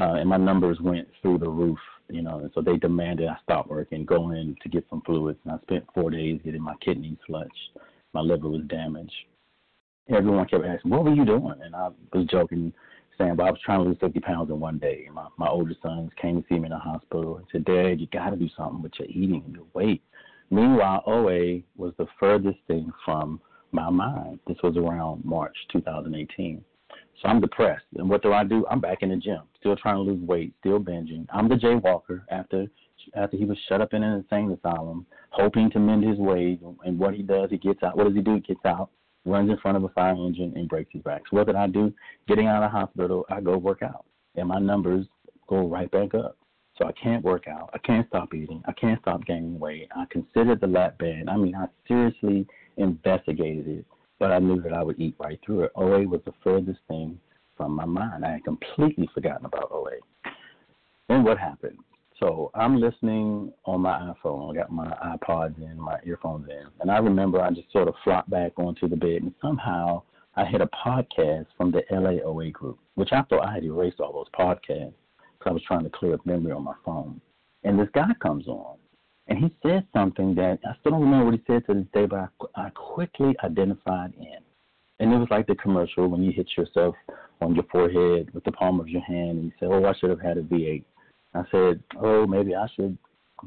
uh, and my numbers went through the roof, you know, and so they demanded I stop working, go in to get some fluids. And I spent four days getting my kidneys flushed. My liver was damaged. Everyone kept asking, "What were you doing?" And I was joking, saying, "But I was trying to lose 50 pounds in one day." My my older sons came to see me in the hospital and said, "Dad, you got to do something with your eating and your weight." Meanwhile, OA was the furthest thing from my mind. This was around March 2018. So I'm depressed. And what do I do? I'm back in the gym, still trying to lose weight, still binging. I'm the Jay Walker after after he was shut up in an insane asylum, hoping to mend his ways. And what he does, he gets out. What does he do? He gets out, runs in front of a fire engine, and breaks his back. So what did I do? Getting out of the hospital, I go work out, and my numbers go right back up. So I can't work out. I can't stop eating. I can't stop gaining weight. I considered the lap band. I mean, I seriously investigated it but I knew that I would eat right through it. OA was the furthest thing from my mind. I had completely forgotten about OA. Then what happened? So I'm listening on my iPhone. I got my iPods in, my earphones in, and I remember I just sort of flopped back onto the bed, and somehow I hit a podcast from the LAOA group, which I thought I had erased all those podcasts because I was trying to clear up memory on my phone. And this guy comes on, and he said something that I still don't remember what he said to this day, but I, I quickly identified in. And it was like the commercial when you hit yourself on your forehead with the palm of your hand and you say, Oh, I should have had a V8. I said, Oh, maybe I should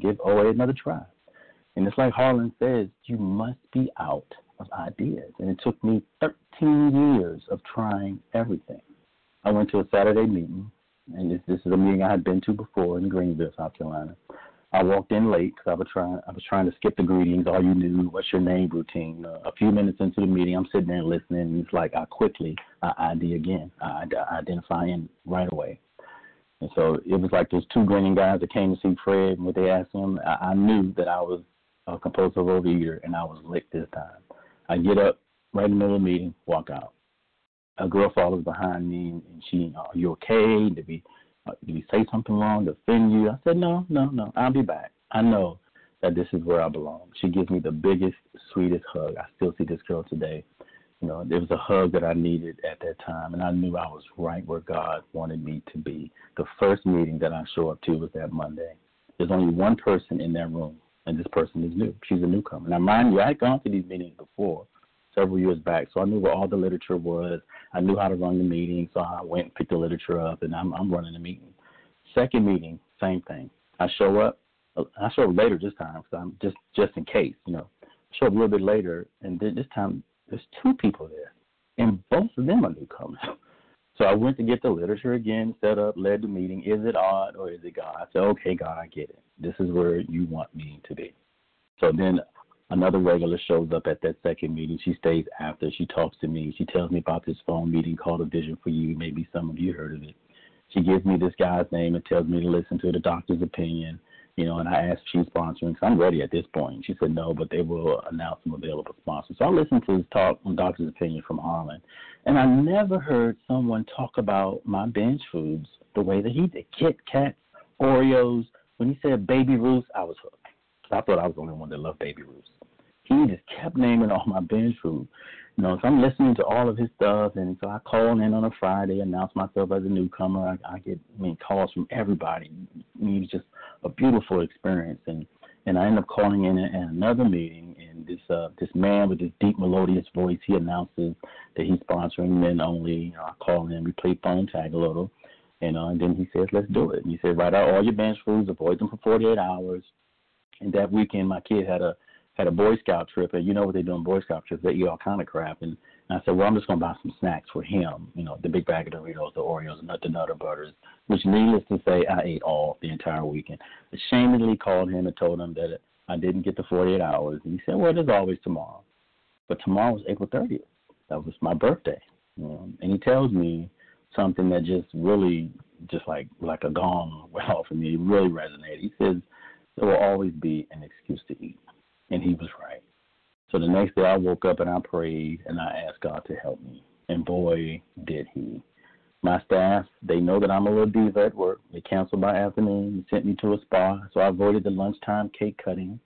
give OA another try. And it's like Harlan says, you must be out of ideas. And it took me 13 years of trying everything. I went to a Saturday meeting, and this, this is a meeting I had been to before in Greenville, South Carolina. I walked in late because I was trying. I was trying to skip the greetings. All you knew, what's your name routine. Uh, a few minutes into the meeting, I'm sitting there listening. And it's like I quickly I ID again. I, I identify in right away. And so it was like those two grinning guys that came to see Fred. And what they asked him, I, I knew that I was a compulsive overeater, and I was licked this time. I get up right in the middle of the meeting, walk out. A girl follows behind me, and she, "Are you okay?" Did we uh, did we say something wrong to offend you? I said, no, no, no. I'll be back. I know that this is where I belong. She gives me the biggest, sweetest hug. I still see this girl today. You know, it was a hug that I needed at that time, and I knew I was right where God wanted me to be. The first meeting that I show up to was that Monday. There's only one person in that room, and this person is new. She's a newcomer. Now, mind you, I had gone to these meetings before, several years back, so I knew where all the literature was. I knew how to run the meeting, so I went and picked the literature up, and I'm, I'm running the meeting. Second meeting, same thing. I show up. I show up later this time, so I'm just just in case, you know. Show up a little bit later, and then this time there's two people there, and both of them are newcomers. So I went to get the literature again, set up, led the meeting. Is it odd or is it God? I said, okay, God, I get it. This is where you want me to be. So then Another regular shows up at that second meeting. She stays after. She talks to me. She tells me about this phone meeting called A Vision for You. Maybe some of you heard of it. She gives me this guy's name and tells me to listen to the doctor's opinion. You know, and I asked she's sponsoring. So I'm ready at this point. She said no, but they will announce some available sponsors. So I listened to his talk on doctor's opinion from Harlan, and I never heard someone talk about my binge foods the way that he did. Kit Kats, Oreos. When he said Baby Ruths, I was hooked. I thought I was the only one that loved Baby Ruths he just kept naming all my binge food. You know, so I'm listening to all of his stuff, and so I call in on a Friday, announce myself as a newcomer. I, I get, I mean, calls from everybody. It was just a beautiful experience, and and I end up calling in at another meeting, and this uh this man with this deep melodious voice, he announces that he's sponsoring men only. You know, I call in, we play phone tag a little, and uh, and then he says, let's do it. And he said, write out all your binge foods, avoid them for 48 hours. And that weekend, my kid had a had a Boy Scout trip, and you know what they do on Boy Scout trips? They eat all kind of crap. And, and I said, well, I'm just going to buy some snacks for him. You know, the big bag of Doritos, the Oreos, Nut, the Nutter Butters. Which, needless to say, I ate all the entire weekend. Ashamedly called him and told him that I didn't get the 48 hours. And he said, well, there's always tomorrow. But tomorrow is April 30th. That was my birthday. Um, and he tells me something that just really, just like like a gong went off for me. It really resonated. He says, there will always be an excuse to eat. And he was right. So the next day I woke up and I prayed and I asked God to help me. And boy, did he. My staff, they know that I'm a little diva at work. They canceled my afternoon, sent me to a spa, so I avoided the lunchtime cake cutting.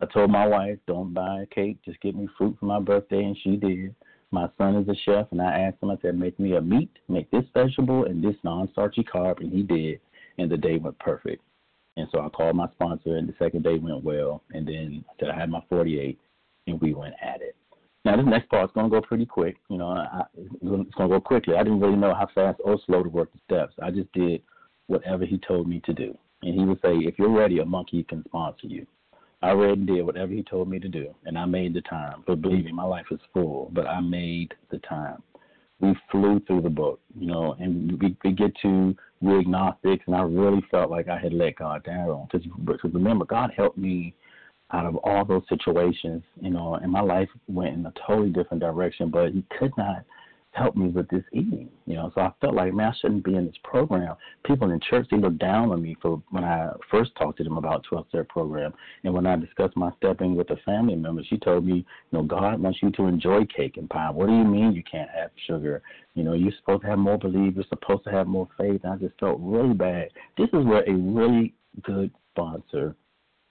I told my wife, don't buy a cake, just get me fruit for my birthday, and she did. My son is a chef, and I asked him, I said, make me a meat, make this vegetable, and this non starchy carb, and he did. And the day went perfect. And so I called my sponsor, and the second day went well. And then I said I had my 48, and we went at it. Now, this next part's going to go pretty quick. You know, I, it's going to go quickly. I didn't really know how fast or slow to work the steps. I just did whatever he told me to do. And he would say, if you're ready, a monkey can sponsor you. I read and did whatever he told me to do, and I made the time. But believe me, my life is full, but I made the time. We flew through the book, you know, and we, we get to we agnostics, and I really felt like I had let God down. Because remember, God helped me out of all those situations, you know, and my life went in a totally different direction, but He could not help me with this eating, you know. So I felt like, man, I shouldn't be in this program. People in church, they look down on me for when I first talked to them about 12 step program. And when I discussed my stepping with a family member, she told me, you know, God wants you to enjoy cake and pie. What do you mean you can't have sugar? You know, you're supposed to have more belief. You're supposed to have more faith. And I just felt really bad. This is where a really good sponsor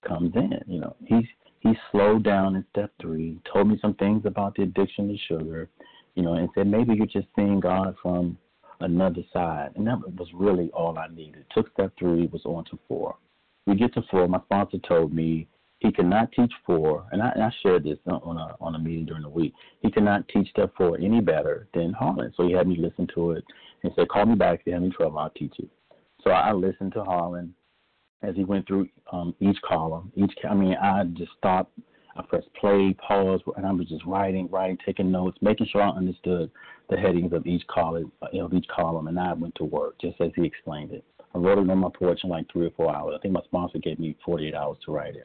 comes in. You know, he's he slowed down in step three, told me some things about the addiction to sugar, you know, and said maybe you're just seeing God from another side. And that was really all I needed. Took step three, was on to four. We get to four. My sponsor told me he cannot teach four, and I, and I shared this on a on a meeting during the week. He cannot teach step four any better than Harlan. So he had me listen to it and said, "Call me back if you have any trouble. I'll teach you." So I listened to Harlan as he went through um, each column. Each, I mean, I just stopped I pressed play, pause, and I was just writing, writing, taking notes, making sure I understood the headings of each column, You of each column, and I went to work just as he explained it. I wrote it on my porch in like three or four hours. I think my sponsor gave me 48 hours to write it.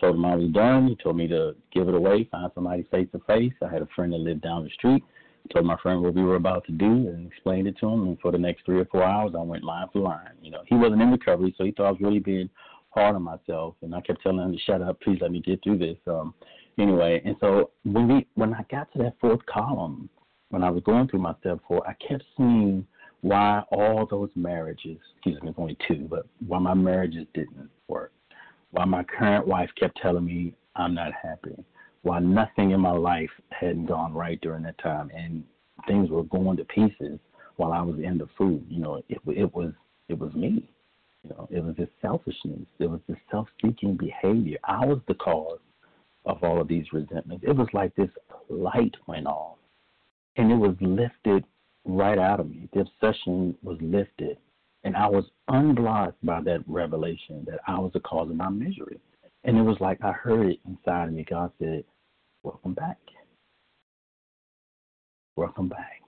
Told him I was done. He told me to give it away, find somebody face to face. I had a friend that lived down the street. Told my friend what we were about to do and explained it to him. And for the next three or four hours, I went line for line. You know, he wasn't in recovery, so he thought I was really being hard on myself, and I kept telling him to shut up, please let me get through this. Um, anyway, and so when we when I got to that fourth column, when I was going through my step four, I kept seeing why all those marriages, excuse me, it's only two, but why my marriages didn't work. Why my current wife kept telling me I'm not happy. Why nothing in my life hadn't gone right during that time, and things were going to pieces while I was in the food. You know, it, it was it was me. You know, it was this selfishness. It was this self-seeking behavior. I was the cause of all of these resentments. It was like this light went off, and it was lifted right out of me. The obsession was lifted, and I was unblocked by that revelation that I was the cause of my misery. And it was like I heard it inside of me. God said, "Welcome back. Welcome back."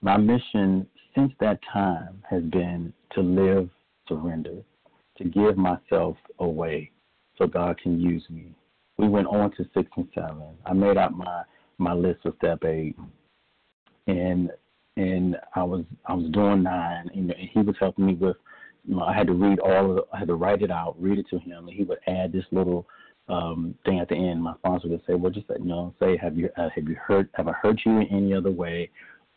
My mission since that time has been to live surrender, to give myself away so God can use me. We went on to six and seven. I made out my my list of step eight, and and I was I was doing nine, and he was helping me with. You know, I had to read all of it. I had to write it out, read it to him, and he would add this little um, thing at the end. My sponsor would say, "Well, just you know, say, have you uh, have you hurt have I hurt you in any other way?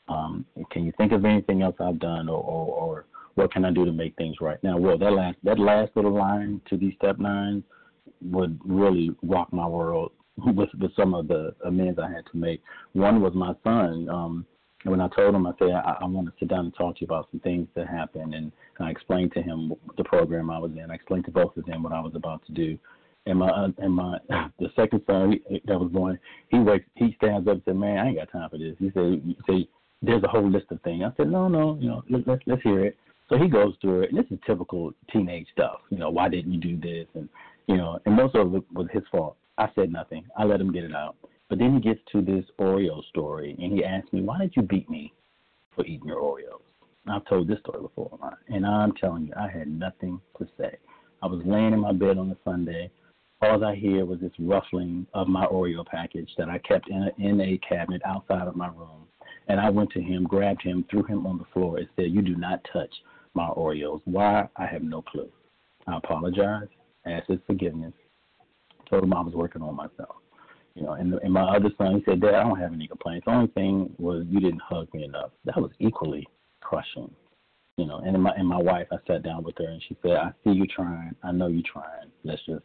Um, can you think of anything else I've done, or, or, or what can I do to make things right? Now, well, that last that last little line to these step nines would really rock my world with with some of the amends I had to make. One was my son. Um, when I told him, I said I, I want to sit down and talk to you about some things that happened, and I explained to him the program I was in. I explained to both of them what I was about to do. And my and my the second son that was born, he wakes, he stands up and said, "Man, I ain't got time for this." He said, "He said there's a whole list of things." I said, "No, no, you know, let, let's let's hear it." So he goes through it, and this is typical teenage stuff. You know, why didn't you do this? And you know, and most of it was his fault. I said nothing. I let him get it out. But then he gets to this Oreo story, and he asks me, "Why did you beat me for eating your Oreos?" I've told this story before, and I'm telling you, I had nothing to say. I was laying in my bed on a Sunday. All I hear was this ruffling of my Oreo package that I kept in a, in a cabinet outside of my room. And I went to him, grabbed him, threw him on the floor, and said, "You do not touch my Oreos. Why? I have no clue. I apologize, asked his forgiveness, Told him I was working on myself. You know, and, and my other son, he said, Dad, I don't have any complaints. The only thing was you didn't hug me enough. That was equally crushing. You know, and my and my wife, I sat down with her and she said, I see you trying. I know you trying. Let's just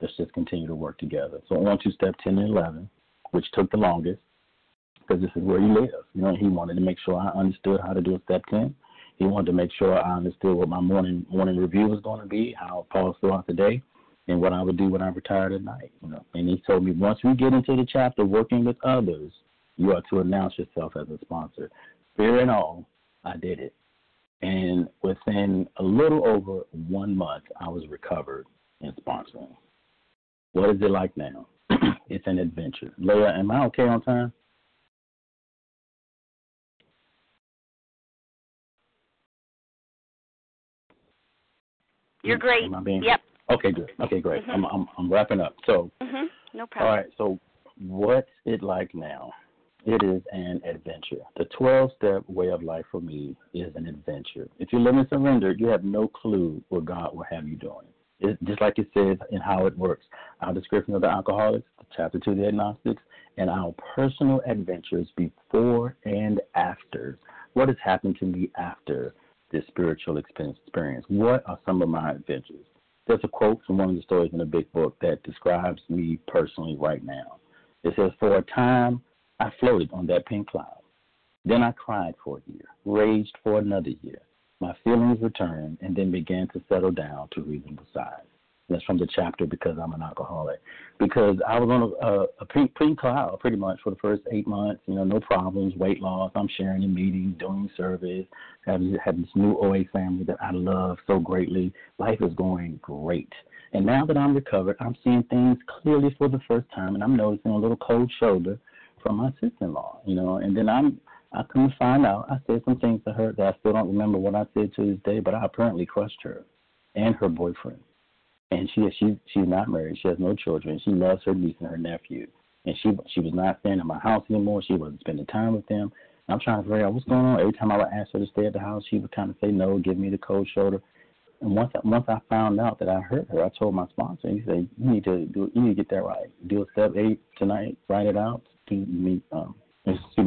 let's just continue to work together. So on to step ten and eleven, which took the longest because this is where he lives. You know, he wanted to make sure I understood how to do a step ten. He wanted to make sure I understood what my morning morning review was going to be, how I pause throughout the day, and what I would do when I retired at night. You know, and he told me once we get into the chapter working with others, you are to announce yourself as a sponsor. Fear and all, I did it. And within a little over one month, I was recovered in sponsoring. What is it like now? it's an adventure. Leah, am I okay on time? You're great. Am I being, yep. Okay, good. Okay, great. Mm-hmm. I'm, I'm I'm wrapping up. So, mm-hmm. no problem. All right. So, what's it like now? It is an adventure. The 12 step way of life for me is an adventure. If you live in surrender, you have no clue what God will have you doing. It, just like it says in how it works. Our description of the alcoholics, chapter 2, the agnostics, and our personal adventures before and after. What has happened to me after this spiritual experience? What are some of my adventures? There's a quote from one of the stories in the big book that describes me personally right now. It says, For a time, I floated on that pink cloud. Then I cried for a year, raged for another year. My feelings returned and then began to settle down to reasonable size. That's from the chapter because I'm an alcoholic. Because I was on a, a, a pink, pink cloud pretty much for the first eight months. You know, no problems, weight loss. I'm sharing in meetings, doing service, having have this new OA family that I love so greatly. Life is going great. And now that I'm recovered, I'm seeing things clearly for the first time, and I'm noticing a little cold shoulder from my sister-in-law, you know. And then I'm I come to find out I said some things to her that I still don't remember what I said to this day, but I apparently crushed her and her boyfriend. And she she she's not married. She has no children. She loves her niece and her nephew. And she she was not staying in my house anymore. She wasn't spending time with them. And I'm trying to figure out what's going on. Every time I would ask her to stay at the house, she would kind of say no, give me the cold shoulder. And once I, once I found out that I hurt her, I told my sponsor. And He said, "You need to do. You need to get that right. Do a step eight tonight. Write it out. Do me um,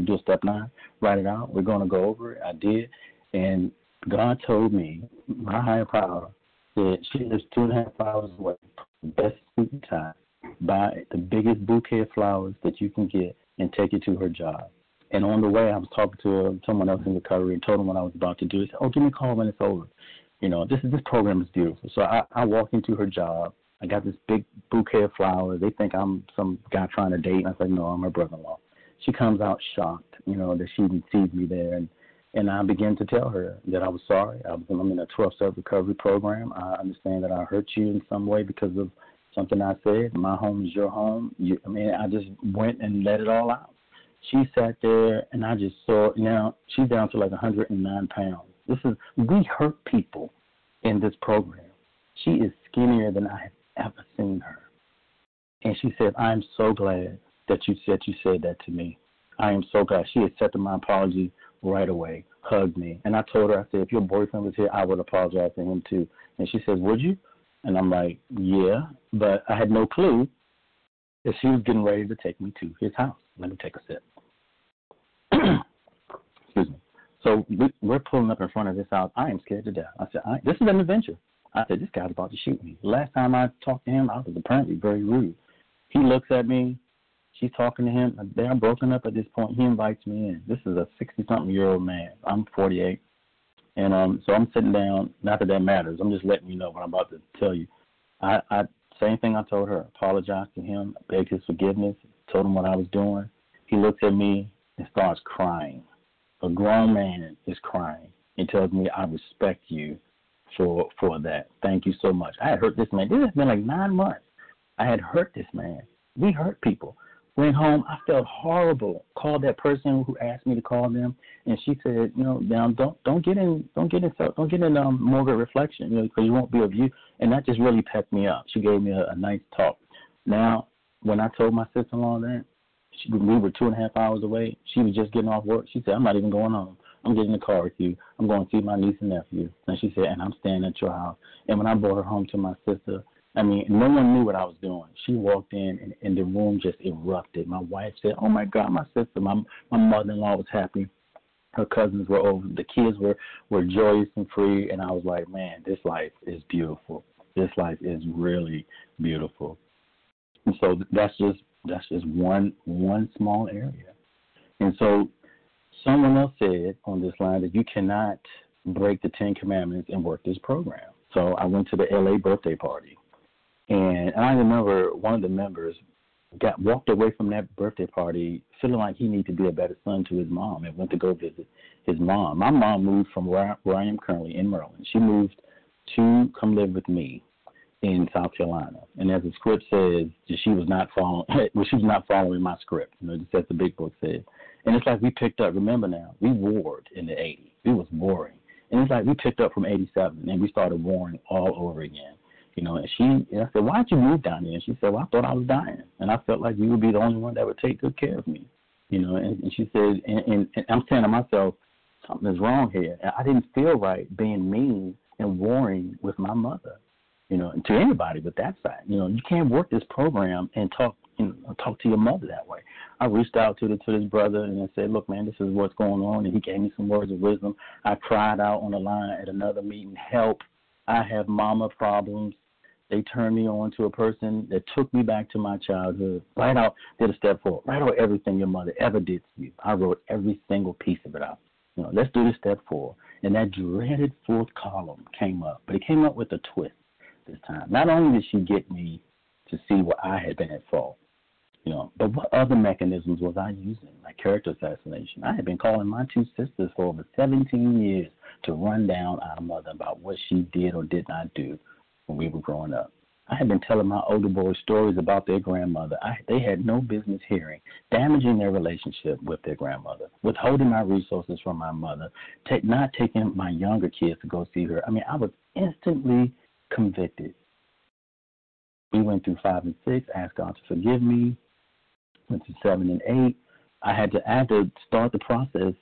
do step nine. Write it out. We're going to go over it. I did, and God told me, my higher power, that she lives two and a half hours away. Best suit and tie. Buy the biggest bouquet of flowers that you can get and take it to her job. And on the way, I was talking to someone else in recovery and told him what I was about to do. He said, "Oh, give me a call when it's over." You know, this is this program is beautiful. So I, I walk into her job. I got this big bouquet of flowers. They think I'm some guy trying to date. And I said, "No, I'm her brother-in-law." She comes out shocked, you know, that she sees me there, and and I begin to tell her that I was sorry. I was, I'm in a 12 step recovery program. I understand that I hurt you in some way because of something I said. My home is your home. You, I mean, I just went and let it all out. She sat there, and I just saw. Now she's down to like 109 pounds. This is we hurt people in this program. She is skinnier than I have ever seen her, and she said, "I'm so glad that you said you said that to me. I am so glad." She accepted my apology right away, hugged me, and I told her, I said, "If your boyfriend was here, I would apologize to him too." And she says, "Would you?" And I'm like, "Yeah," but I had no clue that she was getting ready to take me to his house. Let me take a sip. Excuse me. So we, we're pulling up in front of this house. I am scared to death. I said, I, "This is an adventure." I said, "This guy's about to shoot me." Last time I talked to him, I was apparently very rude. He looks at me. She's talking to him. They are broken up at this point. He invites me in. This is a sixty-something year old man. I'm forty-eight, and um, so I'm sitting down. Not that that matters. I'm just letting you know what I'm about to tell you. I, I same thing I told her. Apologized to him. Begged his forgiveness. Told him what I was doing. He looks at me and starts crying. A grown man is crying and tells me, I respect you for for that. Thank you so much. I had hurt this man. This has been like nine months. I had hurt this man. We hurt people. Went home. I felt horrible. Called that person who asked me to call them, and she said, you know, now don't don't get in don't get in don't get in um morbid reflection, you know, because you won't be of you. And that just really pepped me up. She gave me a, a nice talk. Now, when I told my sister-in-law that, she, we were two and a half hours away. She was just getting off work. She said, I'm not even going home. I'm getting in the car with you. I'm going to see my niece and nephew. And she said, and I'm staying at your house. And when I brought her home to my sister, I mean, no one knew what I was doing. She walked in, and, and the room just erupted. My wife said, "Oh my God, my sister, my my mother-in-law was happy. Her cousins were over. The kids were were joyous and free." And I was like, "Man, this life is beautiful. This life is really beautiful." And so that's just that's just one one small area. And so someone else said on this line that you cannot break the Ten Commandments and work this program. So I went to the LA birthday party and I remember one of the members got walked away from that birthday party feeling like he needed to be a better son to his mom and went to go visit his mom. My mom moved from where, where I am currently in Maryland. She moved to come live with me in South Carolina. And as the script says, she was not following well, she was not following my script, you know, just as the big book said. And it's like we picked up, remember now, we warred in the eighties. It was warring. And it's like we picked up from eighty seven and we started warring all over again. You know, and she, and I said, why'd you move down there? And she said, well, I thought I was dying, and I felt like you would be the only one that would take good care of me. You know, and, and she said, and, and, and I'm saying to myself, something is wrong here. And I didn't feel right being mean and warring with my mother. You know, and to anybody but that side. You know, you can't work this program and talk you know, talk to your mother that way. I reached out to the to this brother and I said, Look, man, this is what's going on and he gave me some words of wisdom. I cried out on the line at another meeting, Help, I have mama problems. They turned me on to a person that took me back to my childhood. Write out, did a step forward. Write out everything your mother ever did to you. I wrote every single piece of it out. You know, let's do the step forward. And that dreaded fourth column came up, but it came up with a twist this time. Not only did she get me to see where I had been at fault, you know, but what other mechanisms was I using? Like character assassination. I had been calling my two sisters for over 17 years to run down our mother about what she did or did not do when we were growing up. I had been telling my older boys stories about their grandmother I, they had no business hearing, damaging their relationship with their grandmother, withholding my resources from my mother, not taking my younger kids to go see her. I mean, I was instantly convicted. We went through five and six, asked God to forgive me. Went to seven and eight. I had to, I had to start the process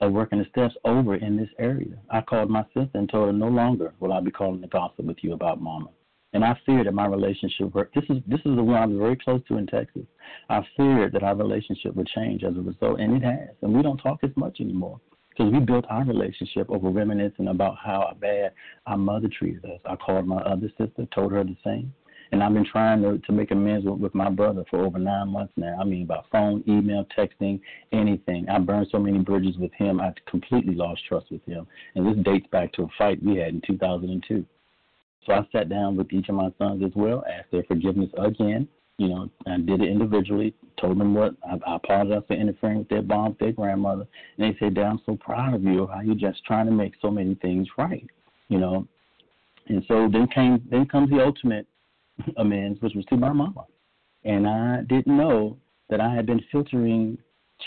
of working the steps over in this area. I called my sister and told her no longer will I be calling the gossip with you about mama. And I feared that my relationship this is this is the one I was very close to in Texas. I feared that our relationship would change as a result, and it has. And we don't talk as much anymore because we built our relationship over reminiscing about how bad our mother treated us. I called my other sister, told her the same. And I've been trying to, to make amends with, with my brother for over nine months now. I mean, by phone, email, texting, anything. I burned so many bridges with him, I completely lost trust with him. And this dates back to a fight we had in 2002. So I sat down with each of my sons as well, asked their forgiveness again. You know, I did it individually, told them what I, I apologize for interfering with their bond their grandmother. And they said, Dad, I'm so proud of you, how you're just trying to make so many things right. You know. And so then came then comes the ultimate amends, which was to my mama. And I didn't know that I had been filtering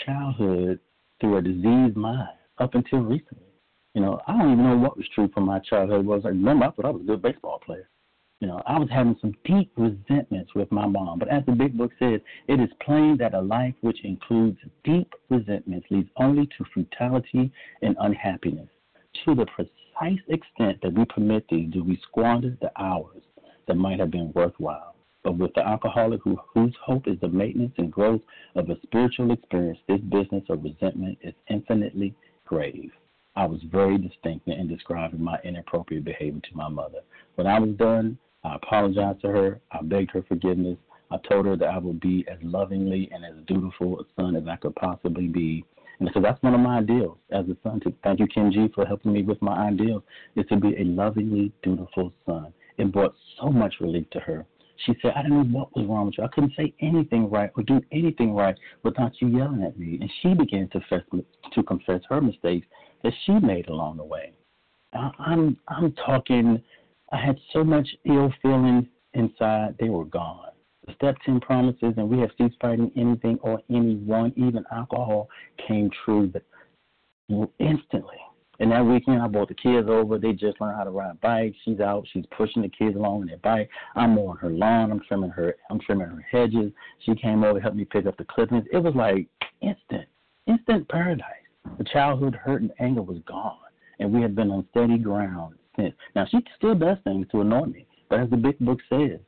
childhood through a diseased mind up until recently. You know, I don't even know what was true from my childhood. Was I remember I thought I was a good baseball player. You know, I was having some deep resentments with my mom. But as the big book says, it is plain that a life which includes deep resentments leads only to futility and unhappiness. To the precise extent that we permit these, do we squander the hours that might have been worthwhile. But with the alcoholic who, whose hope is the maintenance and growth of a spiritual experience, this business of resentment is infinitely grave. I was very distinct in describing my inappropriate behavior to my mother. When I was done, I apologized to her. I begged her forgiveness. I told her that I would be as lovingly and as dutiful a son as I could possibly be. And so that's one of my ideals as a son. To thank you, Ken G, for helping me with my ideals, is to be a lovingly dutiful son. It brought so much relief to her. She said, I didn't know what was wrong with you. I couldn't say anything right or do anything right without you yelling at me. And she began to, to confess her mistakes that she made along the way. I'm I'm talking. I had so much ill feelings inside; they were gone. The step ten promises, and we have ceased fighting anything or anyone, even alcohol, came true, but instantly. And that weekend, I brought the kids over. They just learned how to ride bikes. She's out. She's pushing the kids along on their bike. I'm mowing her lawn. I'm trimming her. I'm trimming her hedges. She came over, helped me pick up the clippings. It was like instant, instant paradise. The childhood hurt and anger was gone, and we had been on steady ground since. Now she still does things to annoy me, But as the big book says,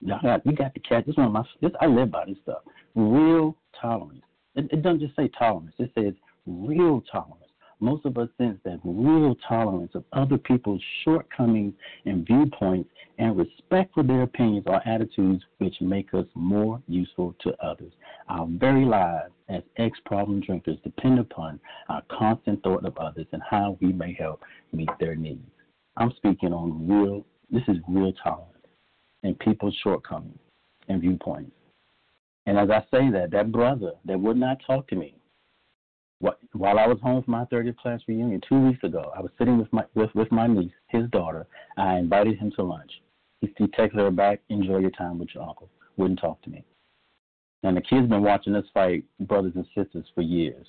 y'all got you got to catch this one of my this I live by this stuff. Real tolerance. It, it doesn't just say tolerance. It says real tolerance. Most of us sense that real tolerance of other people's shortcomings and viewpoints and respect for their opinions are attitudes which make us more useful to others. Our very lives as ex problem drinkers depend upon our constant thought of others and how we may help meet their needs. I'm speaking on real, this is real tolerance and people's shortcomings and viewpoints. And as I say that, that brother that would not talk to me, while I was home for my 30th class reunion two weeks ago, I was sitting with my with, with my niece, his daughter. I invited him to lunch. He, he texted her back, "Enjoy your time with your uncle." Wouldn't talk to me. And the kid's been watching us fight brothers and sisters for years.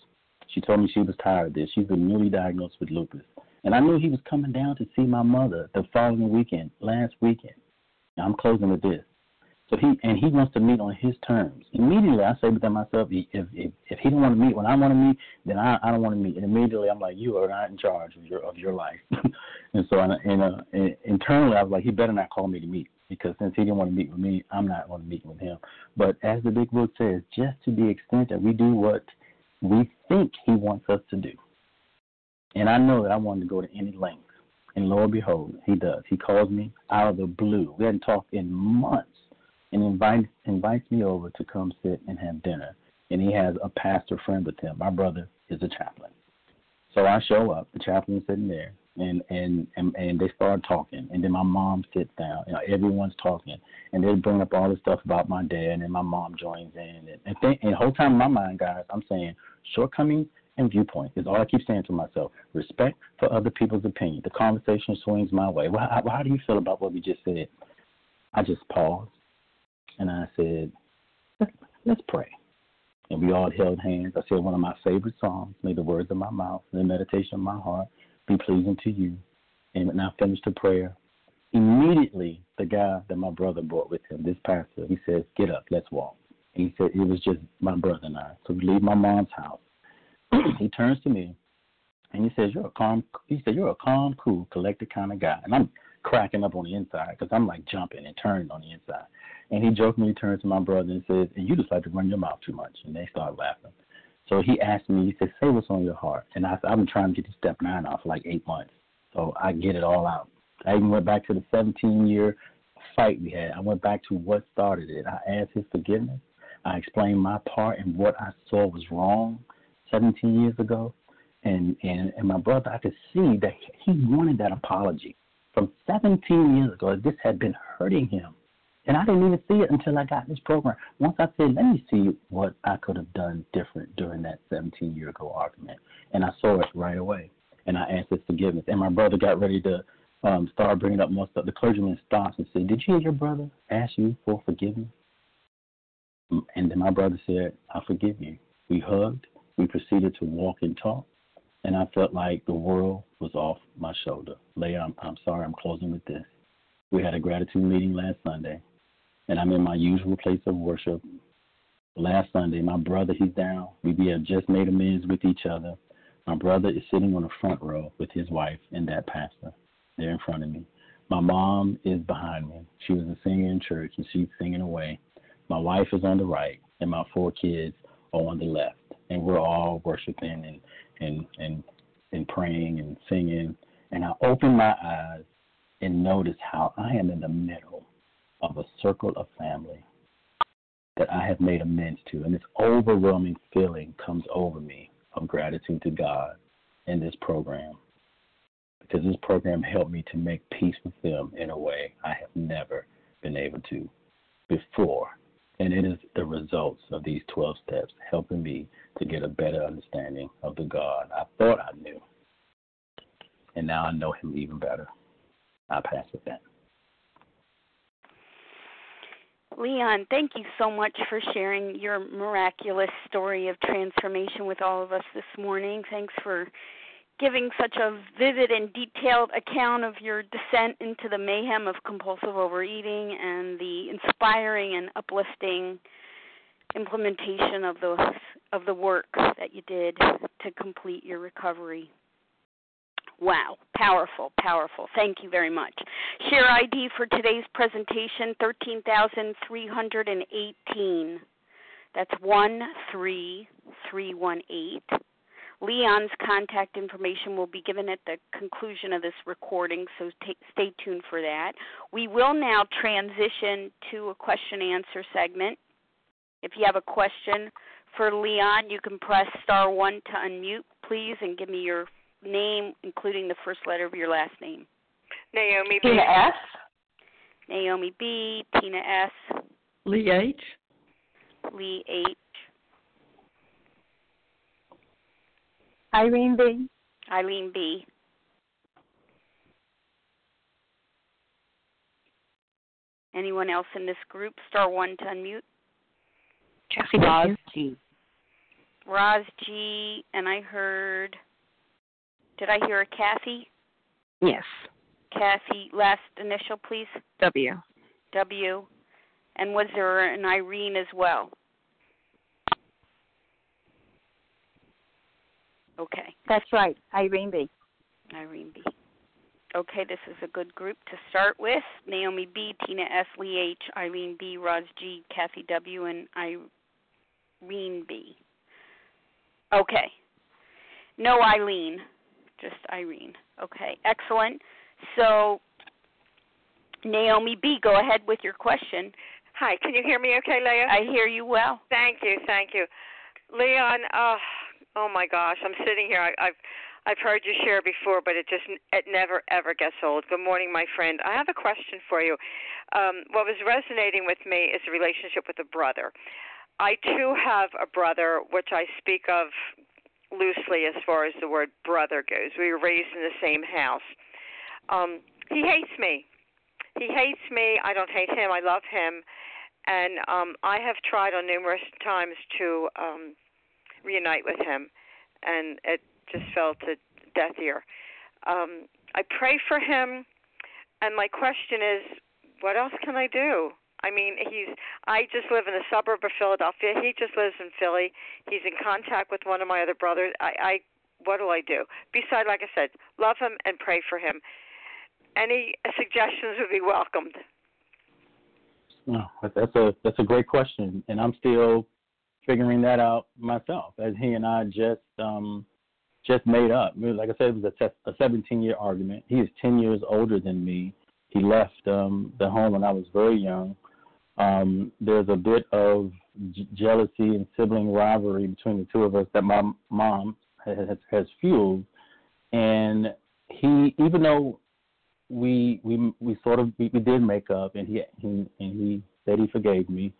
She told me she was tired of this. She's been newly diagnosed with lupus. And I knew he was coming down to see my mother the following weekend, last weekend. Now I'm closing with this. So he and he wants to meet on his terms. Immediately, I say within myself, if if if he don't want to meet when I want to meet, then I I don't want to meet. And immediately, I'm like, you are not in charge of your of your life. and so, and, and, uh, and internally, I was like, he better not call me to meet because since he didn't want to meet with me, I'm not going to meet with him. But as the big book says, just to the extent that we do what we think he wants us to do. And I know that I wanted to go to any length. And lo and behold, he does. He calls me out of the blue. We hadn't talked in months and invites invites me over to come sit and have dinner. And he has a pastor friend with him. My brother is a chaplain. So I show up, the chaplain's sitting there, and and and, and they start talking, and then my mom sits down. You know, everyone's talking, and they bring up all this stuff about my dad, and then my mom joins in, and and, think, and the whole time in my mind, guys, I'm saying shortcomings and viewpoint is all I keep saying to myself. Respect for other people's opinion. The conversation swings my way. Well, how, how do you feel about what we just said? I just paused and I said, let's pray. And we all held hands. I said one of my favorite songs, May the words of my mouth and the meditation of my heart be pleasing to you. And when I finished the prayer, immediately the guy that my brother brought with him, this pastor, he says, Get up, let's walk. And he said it was just my brother and I. So we leave my mom's house. he turns to me and he says, You're a calm he said, You're a calm, cool, collected kind of guy. And I'm cracking up on the inside because I'm like jumping and turning on the inside. And he jokingly turned to my brother and said, and you just like to run your mouth too much. And they started laughing. So he asked me, he said, say what's on your heart. And I said, I've been trying to get the step nine off for like eight months. So I get it all out. I even went back to the 17 year fight we had. I went back to what started it. I asked his forgiveness. I explained my part and what I saw was wrong 17 years ago. And, and, and my brother, I could see that he wanted that apology from 17 years ago. This had been hurting him. And I didn't even see it until I got this program. Once I said, let me see what I could have done different during that 17 year ago argument. And I saw it right away. And I asked his forgiveness. And my brother got ready to um, start bringing up more stuff. The clergyman stopped and said, Did you hear your brother ask you for forgiveness? And then my brother said, I forgive you. We hugged. We proceeded to walk and talk. And I felt like the world was off my shoulder. Leah, I'm, I'm sorry, I'm closing with this. We had a gratitude meeting last Sunday and I'm in my usual place of worship. Last Sunday, my brother, he's down. We we have just made amends with each other. My brother is sitting on the front row with his wife and that pastor. They're in front of me. My mom is behind me. She was a singer in church and she's singing away. My wife is on the right and my four kids are on the left. And we're all worshiping and and and, and praying and singing. And I open my eyes and notice how I am in the middle of a circle of family that I have made amends to. And this overwhelming feeling comes over me of gratitude to God in this program. Because this program helped me to make peace with them in a way I have never been able to before. And it is the results of these 12 steps helping me to get a better understanding of the God I thought I knew. And now I know him even better. I pass with that. Leon, thank you so much for sharing your miraculous story of transformation with all of us this morning. Thanks for giving such a vivid and detailed account of your descent into the mayhem of compulsive overeating and the inspiring and uplifting implementation of the of the work that you did to complete your recovery. Wow, powerful, powerful. Thank you very much. Share ID for today's presentation 13,318. That's 13318. Leon's contact information will be given at the conclusion of this recording, so t- stay tuned for that. We will now transition to a question answer segment. If you have a question for Leon, you can press star 1 to unmute, please, and give me your name, including the first letter of your last name. Naomi B. Tina S. Naomi B. Tina S. Lee H. Lee H. Irene B. Eileen B. Anyone else in this group? Star one to unmute. Kathy Roz G. Roz G. And I heard. Did I hear a Kathy? Yes. Kathy, last initial, please. W. W. And was there an Irene as well? Okay, That's right, Irene B. Irene B. Okay, this is a good group to start with. Naomi B, Tina S, Lee H, Eileen B, Roz G, Kathy W, and Irene B. Okay. No Eileen, just Irene. Okay, excellent. So, Naomi B, go ahead with your question. Hi, can you hear me okay, Leah? I hear you well. Thank you, thank you. Leon, uh, oh my gosh, I'm sitting here. I, I've I've heard you share before, but it just it never ever gets old. Good morning, my friend. I have a question for you. Um, what was resonating with me is the relationship with a brother. I too have a brother, which I speak of loosely as far as the word brother goes. We were raised in the same house. Um, he hates me. He hates me. I don't hate him. I love him. And um, I have tried on numerous times to um, reunite with him, and it just fell to death ear. Um, I pray for him, and my question is, what else can I do? I mean, he's. I just live in a suburb of Philadelphia. He just lives in Philly. He's in contact with one of my other brothers. I, I what do I do? Besides, like I said, love him and pray for him. Any suggestions would be welcomed. No, that's a that's a great question, and I'm still figuring that out myself. As he and I just um just made up. Like I said, it was a, a 17 year argument. He is 10 years older than me. He left um the home when I was very young. Um, there's a bit of j- jealousy and sibling rivalry between the two of us that my mom has, has fueled, and he even though we we we sort of we, we did make up, and he, he and he said he forgave me.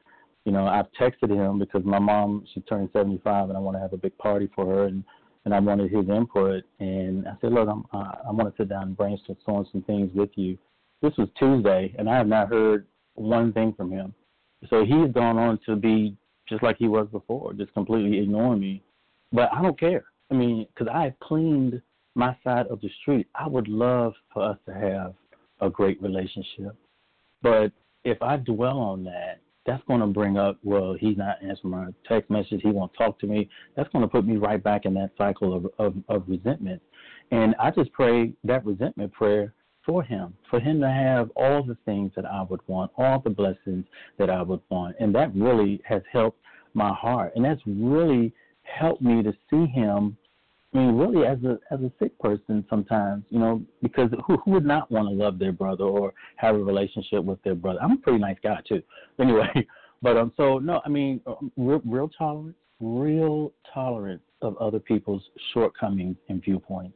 You know, I've texted him because my mom she turned 75, and I want to have a big party for her, and and I wanted his input. And I said, look, I'm, uh, I want to sit down and brainstorm some things with you. This was Tuesday, and I have not heard one thing from him. So he's gone on to be just like he was before, just completely ignoring me. But I don't care. I mean, because I have cleaned my side of the street. I would love for us to have a great relationship. But if I dwell on that, that's going to bring up, well, he's not answering my text message. He won't talk to me. That's going to put me right back in that cycle of, of, of resentment. And I just pray that resentment prayer for him, for him to have all the things that I would want, all the blessings that I would want. And that really has helped my heart. And that's really helped me to see him I mean, really, as a as a sick person, sometimes you know, because who who would not want to love their brother or have a relationship with their brother? I'm a pretty nice guy too. Anyway, but um, so no, I mean, um, real, real tolerance, real tolerance of other people's shortcomings and viewpoints.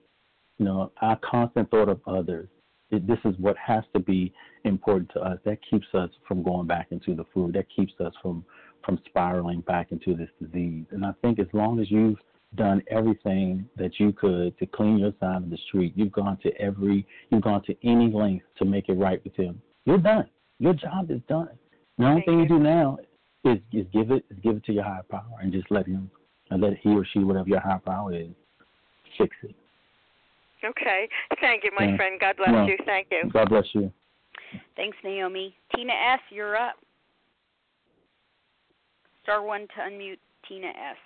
You know, our constant thought of others. It, this is what has to be important to us. That keeps us from going back into the food. That keeps us from from spiraling back into this disease. And I think as long as you've done everything that you could to clean your side of the street. You've gone to every, you've gone to any length to make it right with him. You're done. Your job is done. The only Thank thing you. you. do now is, is give it, is give it to your higher power and just let him, and let he or she, whatever your higher power is, fix it. Okay. Thank you, my Yeah. friend. God bless No. you. Thank you. God bless you. Thanks, Naomi. Tina S., you're up. Star one to unmute Tina S.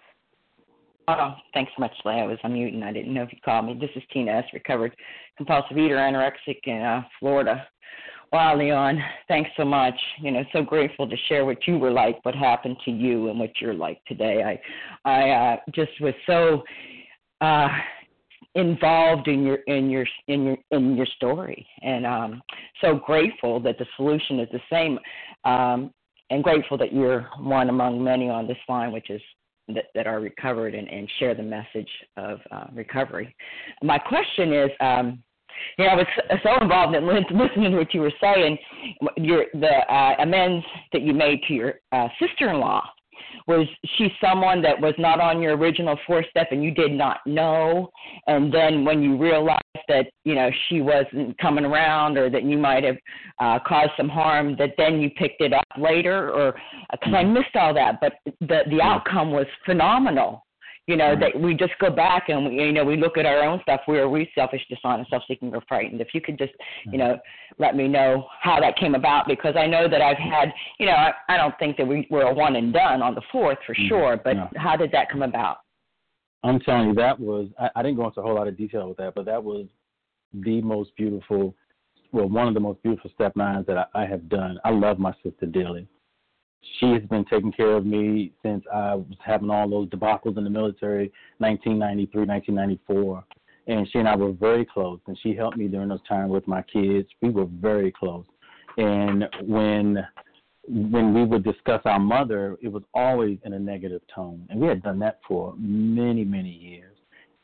Oh, thanks so much, Leah. I was unmuting. I didn't know if you called me. This is Tina S., recovered compulsive eater, anorexic in uh, Florida. Wow, Leon, thanks so much. You know, so grateful to share what you were like, what happened to you, and what you're like today. I, I uh, just was so uh, involved in your in your in your in your story, and um, so grateful that the solution is the same, um, and grateful that you're one among many on this line, which is that, that are recovered and, and share the message of uh, recovery. My question is. Um, you know, I was so involved in listening to what you were saying. Your the uh, amends that you made to your uh, sister-in-law was she someone that was not on your original four step and you did not know, and then when you realized that you know she wasn't coming around or that you might have uh, caused some harm, that then you picked it up later, or because I missed all that, but the the outcome was phenomenal you know that we just go back and we you know we look at our own stuff. Where are we selfish dishonest self-seeking or frightened. If you could just you know let me know how that came about because i know that i've had you know i, I don't think that we were a one and done on the fourth for mm-hmm. sure but how did that come about? I'm telling you that was I, I didn't go into a whole lot of detail with that but that was the most beautiful well one of the most beautiful step nines that I, I have done. I love my sister dearly she has been taking care of me since I was having all those debacles in the military, 1993, 1994. And she and I were very close, and she helped me during those times with my kids. We were very close. And when when we would discuss our mother, it was always in a negative tone, and we had done that for many, many years.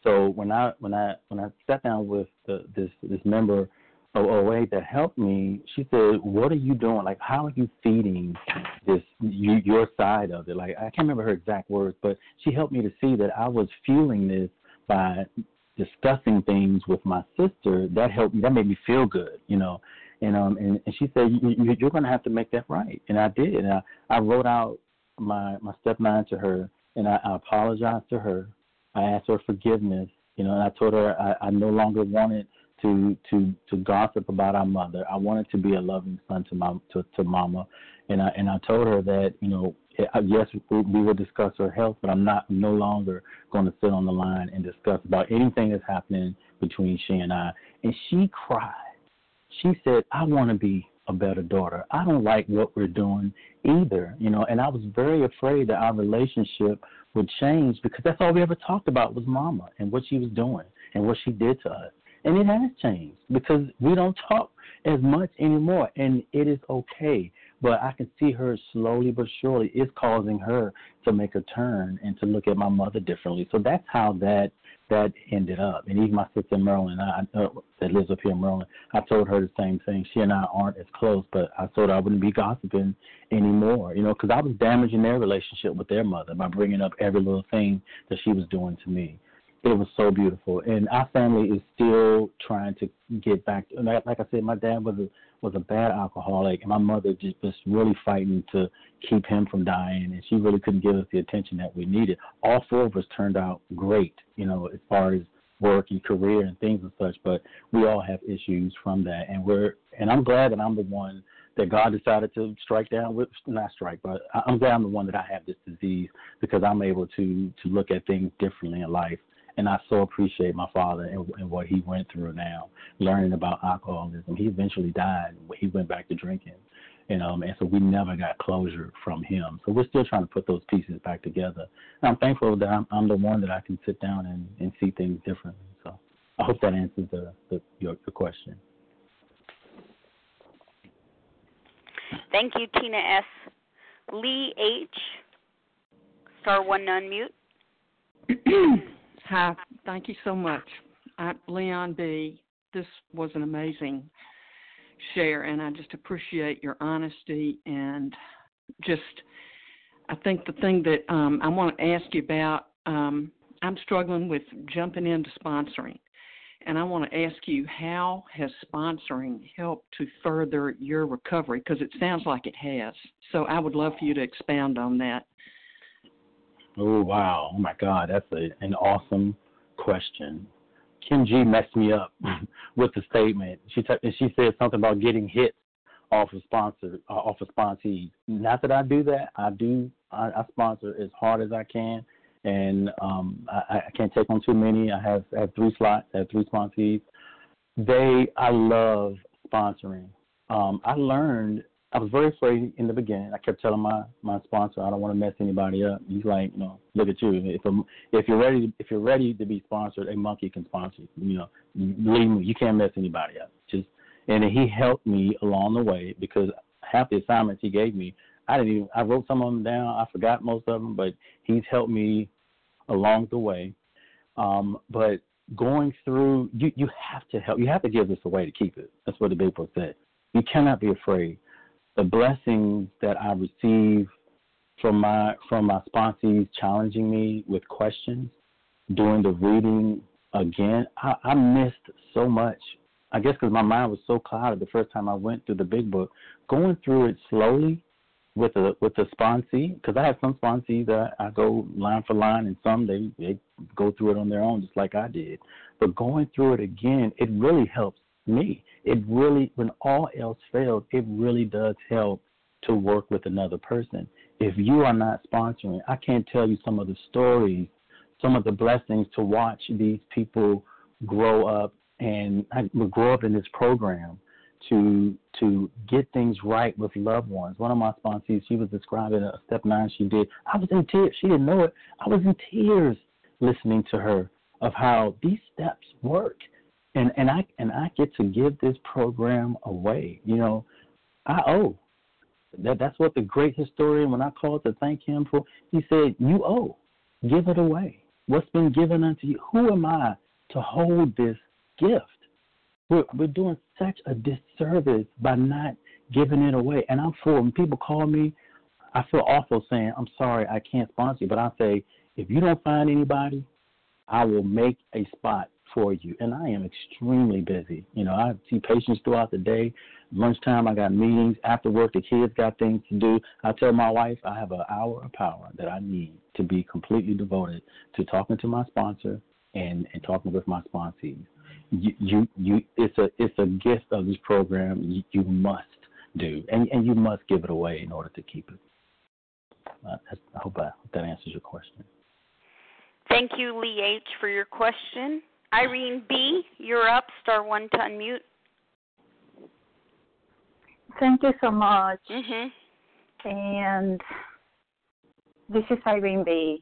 So when I when I when I sat down with the, this this member OA that helped me, she said, "What are you doing? Like, how are you feeding this you, your side of it?" Like, I can't remember her exact words, but she helped me to see that I was fueling this by discussing things with my sister. That helped me. That made me feel good, you know. And um, and, and she said, you, "You're going to have to make that right," and I did. And I, I wrote out my my step nine to her, and I, I apologized to her. I asked her forgiveness, you know, and I told her I, I no longer wanted to to to gossip about our mother. I wanted to be a loving son to my to, to mama, and I and I told her that you know yes we, we will discuss her health, but I'm not no longer going to sit on the line and discuss about anything that's happening between she and I. And she cried. She said, "I want to be a better daughter. I don't like what we're doing either, you know." And I was very afraid that our relationship would change because that's all we ever talked about was mama and what she was doing and what she did to us. And it has changed because we don't talk as much anymore, and it is okay. But I can see her slowly but surely is causing her to make a turn and to look at my mother differently. So that's how that that ended up. And even my sister Marilyn, I, uh, that lives up here in I told her the same thing. She and I aren't as close, but I told her I wouldn't be gossiping anymore, you know, because I was damaging their relationship with their mother by bringing up every little thing that she was doing to me it was so beautiful. And our family is still trying to get back. Like, like I said, my dad was a was a bad alcoholic, and my mother just was really fighting to keep him from dying, and she really couldn't give us the attention that we needed. All four of us turned out great, you know, as far as work and career and things and such, but we all have issues from that, and we're and I'm glad that I'm the one that God decided to strike down with not strike, but I'm glad I'm the one that I have this disease because I'm able to to look at things differently in life and I so appreciate my father and, and what he went through now, learning about alcoholism. He eventually died. He went back to drinking, you know, and so we never got closure from him. So we're still trying to put those pieces back together. And I'm thankful that I'm, I'm the one that I can sit down and, and see things differently. So I hope that answers the, the your, your question. Thank you, Tina S. Lee H. Star one unmute. Hi, thank you so much. I, Leon B., this was an amazing share, and I just appreciate your honesty and just. I think the thing that um, I want to ask you about, um, I'm struggling with jumping into sponsoring, and I want to ask you how has sponsoring helped to further your recovery? Because it sounds like it has. So I would love for you to expound on that. Oh wow! Oh my God, that's a, an awesome question. Kim G messed me up with the statement. She t- she said something about getting hits off of sponsor uh, off of sponsees. Not that I do that. I do. I, I sponsor as hard as I can, and um, I, I can't take on too many. I have I have three slots. I have three sponsees. They I love sponsoring. Um, I learned I was very afraid in the beginning. I kept telling my my sponsor, I don't want to mess anybody up. He's like, you know, look at you. If a, if you're ready if you're ready to be sponsored, a monkey can sponsor you. You know, believe me, you can't mess anybody up. Just and he helped me along the way because half the assignments he gave me, I didn't even I wrote some of them down. I forgot most of them, but he's helped me along the way. Um, but going through, you you have to help. You have to give this away to keep it. That's what the big book said. You cannot be afraid. The blessings that I receive from my from my sponsees challenging me with questions, doing the reading again. I, I missed so much. I guess because my mind was so clouded the first time I went through the big book. Going through it slowly with a with a sponsee because I have some sponsees that I go line for line, and some they they go through it on their own, just like I did. But going through it again, it really helps me. It really, when all else fails, it really does help to work with another person. If you are not sponsoring, I can't tell you some of the stories, some of the blessings to watch these people grow up and grow up in this program to to get things right with loved ones. One of my sponsors, she was describing a step nine she did. I was in tears. She didn't know it. I was in tears listening to her of how these steps work. And and I and I get to give this program away. You know, I owe. That that's what the great historian when I called to thank him for he said, You owe. Give it away. What's been given unto you? Who am I to hold this gift? We're, we're doing such a disservice by not giving it away. And I'm for when people call me, I feel awful saying, I'm sorry, I can't sponsor you. But I say, if you don't find anybody, I will make a spot for you. And I am extremely busy. You know, I see patients throughout the day. Lunchtime, I got meetings. After work, the kids got things to do. I tell my wife I have an hour of power that I need to be completely devoted to talking to my sponsor and, and talking with my sponsees you, you, you it's a it's a gift of this program you, you must do, and and you must give it away in order to keep it. Uh, I hope, I, hope that answers your question. Thank you, Lee H, for your question. Irene B, you're up. Star one to unmute. Thank you so much. Mm-hmm. And this is Irene B.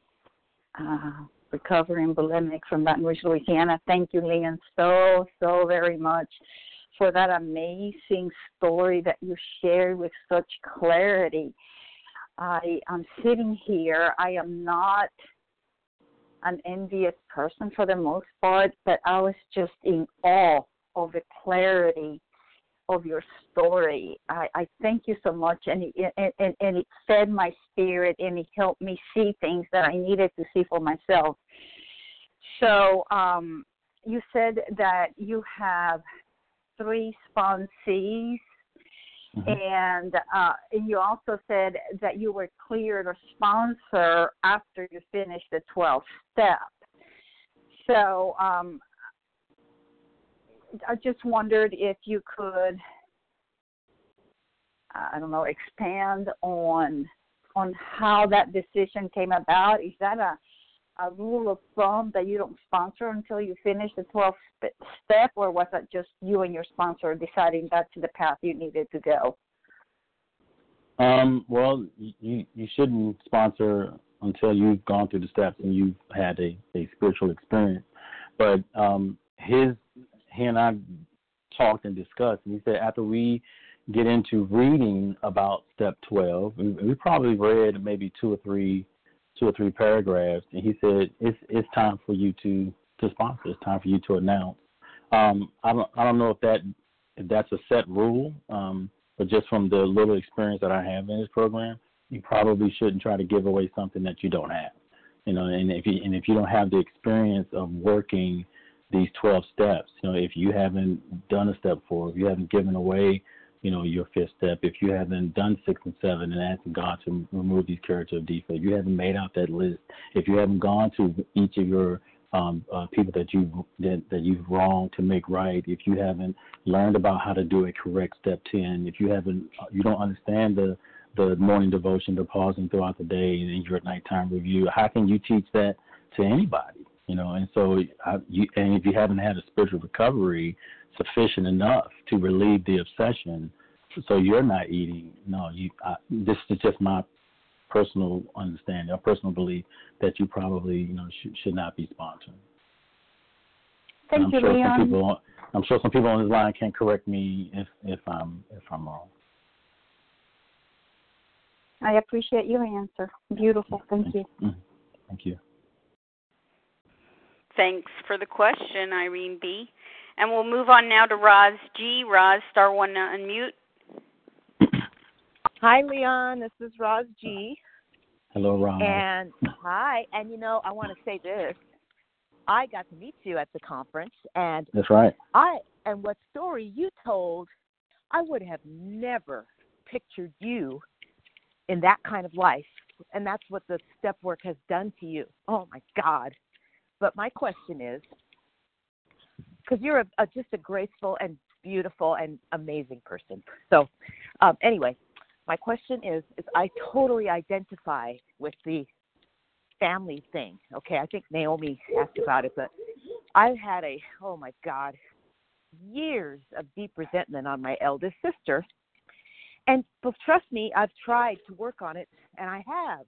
Uh, recovering bulimic from Baton Rouge, Louisiana. Thank you, Leon, so, so very much for that amazing story that you shared with such clarity. I am sitting here. I am not an envious person for the most part, but I was just in awe of the clarity of your story. I, I thank you so much, and it, and, and it fed my spirit, and it helped me see things that I needed to see for myself. So um, you said that you have three sponsees. Mm-hmm. And uh, and you also said that you were cleared a sponsor after you finished the 12 step. So um, I just wondered if you could, I don't know, expand on on how that decision came about. Is that a a rule of thumb that you don't sponsor until you finish the 12 step, or was that just you and your sponsor deciding that's the path you needed to go? Um, well, you you shouldn't sponsor until you've gone through the steps and you've had a, a spiritual experience. But um, his he and I talked and discussed, and he said after we get into reading about step 12, we, we probably read maybe two or three two or three paragraphs, and he said it's it's time for you to to sponsor. It's time for you to announce. Um, I don't I don't know if that if that's a set rule, um, but just from the little experience that I have in this program, you probably shouldn't try to give away something that you don't have. You know, and if you and if you don't have the experience of working these 12 steps. You know, if you haven't done a step four, if you haven't given away, you know, your fifth step, if you haven't done six and seven and asked God to remove these character defects, if you haven't made out that list, if you haven't gone to each of your um, uh, people that you that, that you've wronged to make right, if you haven't learned about how to do a correct step ten, if you haven't, you don't understand the the morning devotion, the pausing throughout the day, and your nighttime review. How can you teach that to anybody? You know, and so I, you, and if you haven't had a spiritual recovery sufficient enough to relieve the obsession, so you're not eating. No, you. I, this is just my personal understanding, a personal belief that you probably, you know, should, should not be sponsoring. Thank I'm you, sure Leon. Some people, I'm sure some people on this line can correct me if if I'm if I'm wrong. I appreciate your answer. Beautiful. Thank you. Mhm. Thank you. Thanks for the question, Irene B. And we'll move on now to Roz G. Roz, star one to unmute. Hi, Leon. This is Roz G. Hello, Ron. And hi. And you know, I want to say this. I got to meet you at the conference, and That's right. I and what story you told, I would have never pictured you in that kind of life. And that's what the step work has done to you. Oh my God. But my question is because you're a, a, just a graceful and beautiful and amazing person. So, um, anyway, my question is, is I totally identify with the family thing. Okay, I think Naomi asked about it, but I've had a oh my God, years of deep resentment on my eldest sister. And but trust me, I've tried to work on it, and I have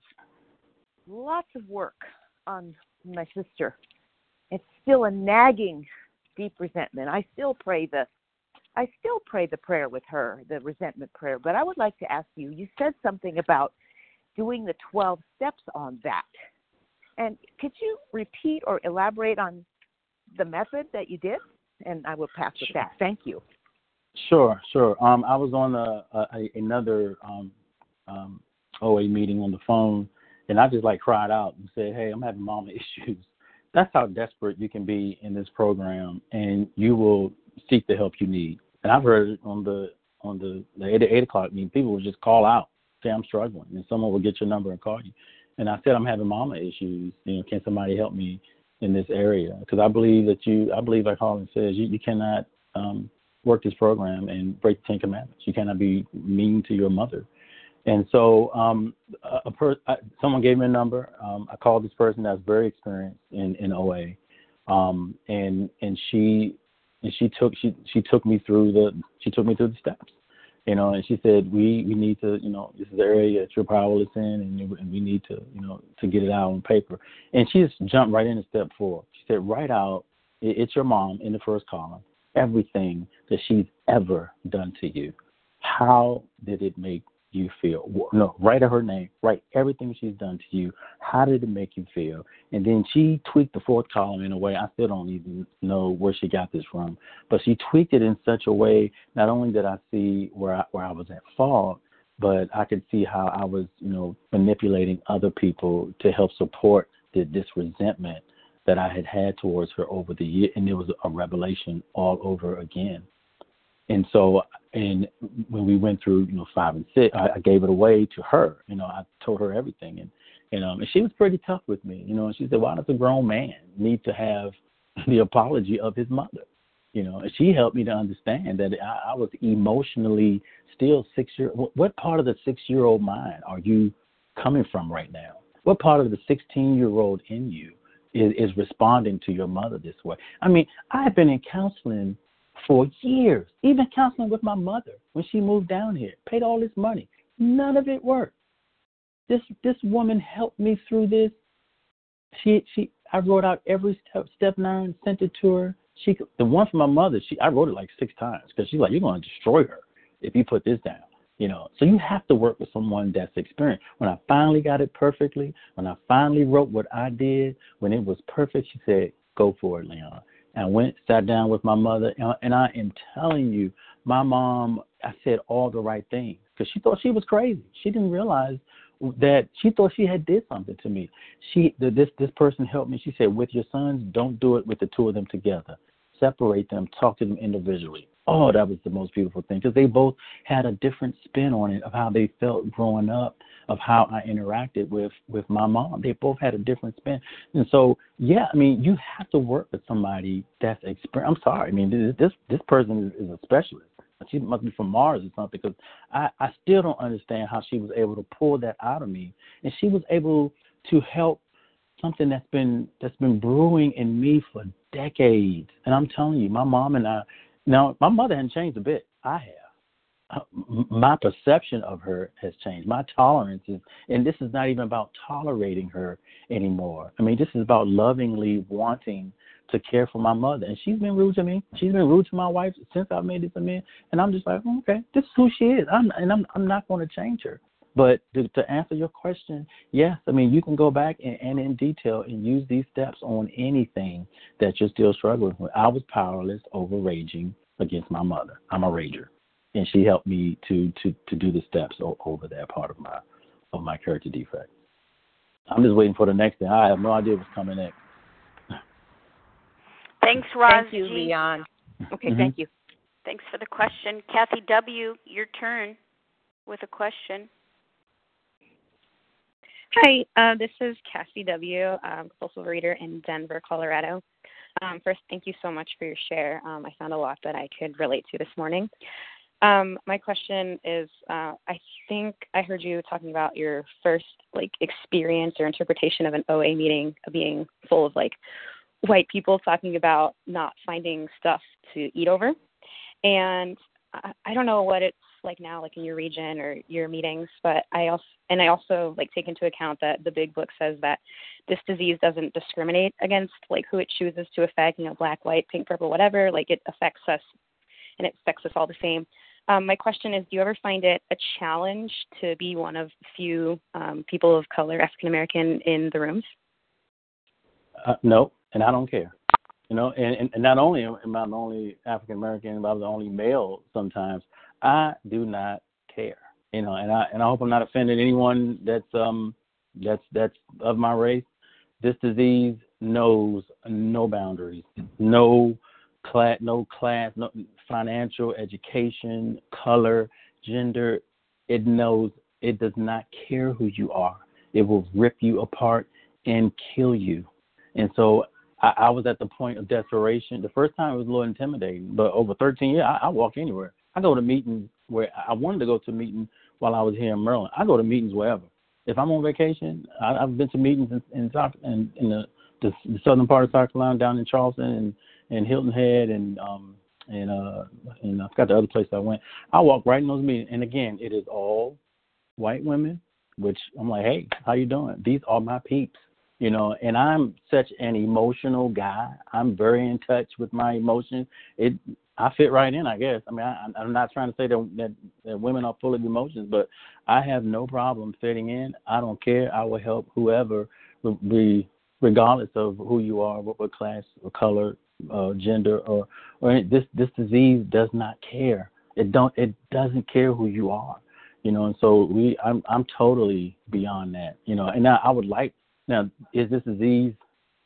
lots of work on my sister. It's still a nagging, deep resentment. I still pray the, I still pray the prayer with her, the resentment prayer. But I would like to ask you. You said something about doing the twelve steps on that, and could you repeat or elaborate on the method that you did? And I will pass with that. Thank you. Sure, sure. Um, I was on a, a another um, um, OA meeting on the phone, and I just like cried out and said, "Hey, I'm having mama issues." That's how desperate you can be in this program, and you will seek the help you need. And I've heard on the on the, the eight, eight o'clock meeting. People will just call out, say, "I'm struggling," and someone will get your number and call you. And I said, "I'm having mama issues. You know, can somebody help me in this area?" Because I believe that you, I believe, like Harlan says, you, you cannot um, work this program and break the Ten Commandments. You cannot be mean to your mother. And so, um, a, per, I, someone gave me a number. Um, I called this person that's very experienced in, in OA, um, and and she and she took she she took me through the she took me through the steps, you know. And she said we we need to you know this is the area that you're powerless in, and, and we need to you know to get it out on paper. And she just jumped right into step four. She said write out it's your mom in the first column everything that she's ever done to you. How did it make you feel? No, write her name, write everything she's done to you. How did it make you feel? And then she tweaked the fourth column in a way I still don't even know where she got this from, but she tweaked it in such a way. Not only did I see where I, where I was at fault, but I could see how I was, you know, manipulating other people to help support the, this resentment that I had had towards her over the year, and it was a revelation all over again. And so, and when we went through, you know, five and six, I, I gave it away to her. You know, I told her everything, and and um, and she was pretty tough with me. You know, and she said, "Why does a grown man need to have the apology of his mother?" You know, and she helped me to understand that I, I was emotionally still six year. What part of the six year old mind are you coming from right now? What part of the sixteen year old in you is, is responding to your mother this way. I mean, I've been in counseling for years, even counseling with my mother when she moved down here, paid all this money. None of it worked. This this woman helped me through this. She she I wrote out every step step nine, sent it to her. She the one for my mother, she I wrote it like six times because she's like, You're gonna destroy her if you put this down. You know, so you have to work with someone that's experienced. When I finally got it perfectly, when I finally wrote what I did, when it was perfect, she said, "Go for it, Leon." And went, sat down with my mother, and I am telling you, my mom, I said all the right things because she thought she was crazy. She didn't realize that she thought she had did something to me. She, this this person helped me. She said, "With your sons, don't do it with the two of them together. Separate them. Talk to them individually." Oh, that was the most beautiful thing because they both had a different spin on it of how they felt growing up, of how I interacted with with my mom. They both had a different spin, and so yeah, I mean, you have to work with somebody that's experienced. I'm sorry, I mean, this this person is, is a specialist. She must be from Mars or something because I, I still don't understand how she was able to pull that out of me. And she was able to help something that's been that's been brewing in me for decades. And I'm telling you, my mom and I now my mother hasn't changed a bit. I have uh, my perception of her has changed. My tolerance is, and this is not even about tolerating her anymore. I mean, this is about lovingly wanting to care for my mother. And she's been rude to me. She's been rude to my wife since I made this man. And I'm just like, okay, this is who she is. I'm, and I'm, I'm not going to change her. But to, to answer your question, yes, I mean, you can go back and, and in detail and use these steps on anything that you're still struggling with. I was powerless over raging against my mother. I'm a rager and she helped me to to to do the steps over that part of my of my character defect. I'm just waiting for the next thing. I have no idea what's coming next. Thanks, Roz. Thank you, Leon. Okay, mm-hmm. thank you. Thanks for the question. Kathy W., your turn with a question. Hi, uh, this is Cassie W., um, compulsive reader in Denver, Colorado. Um, first, thank you so much for your share. Um, I found a lot that I could relate to this morning. Um, my question is, uh, I think I heard you talking about your first like experience or interpretation of an OA meeting being full of like white people talking about not finding stuff to eat over, and I, I don't know what it's like now, like in your region or your meetings, but I also and I also like take into account that the big book says that this disease doesn't discriminate against like who it chooses to affect, you know, black, white, pink, purple, whatever. Like it affects us and it affects us all the same. Um, my question is, do you ever find it a challenge to be one of few um, people of color, African American, in the rooms? Uh, no, and I don't care. You know, and, and, and not only am I the only African American, but I'm the only male. Sometimes I do not care. You know, and I and I hope I'm not offending anyone that's um that's that's of my race. This disease knows no boundaries, no class, no class, no financial, education, color, gender. It knows it does not care who you are. It will rip you apart and kill you. And so I, I was at the point of desperation. The first time it was a little intimidating, but over 13 years, I, I walk anywhere. I go to meetings where I wanted to go to a meeting while I was here in Maryland. I go to meetings wherever. If I'm on vacation, I, I've been to meetings in in, South, in, in the, the, the southern part of South Carolina, down in Charleston and and Hilton Head and um and uh and I forgot the other place I went. I walk right in those meetings, and again, it is all white women, which I'm like, hey, how you doing? These are my peeps, you know. And I'm such an emotional guy. I'm very in touch with my emotions. It I fit right in, I guess. I mean, I, I'm not trying to say that, that that women are full of emotions, but I have no problem fitting in. I don't care. I will help whoever, be regardless of who you are, what, what class or color, uh, gender or or this this disease does not care. It don't it doesn't care who you are, you know. And so we I'm I'm totally beyond that, you know. And now I would like now is this disease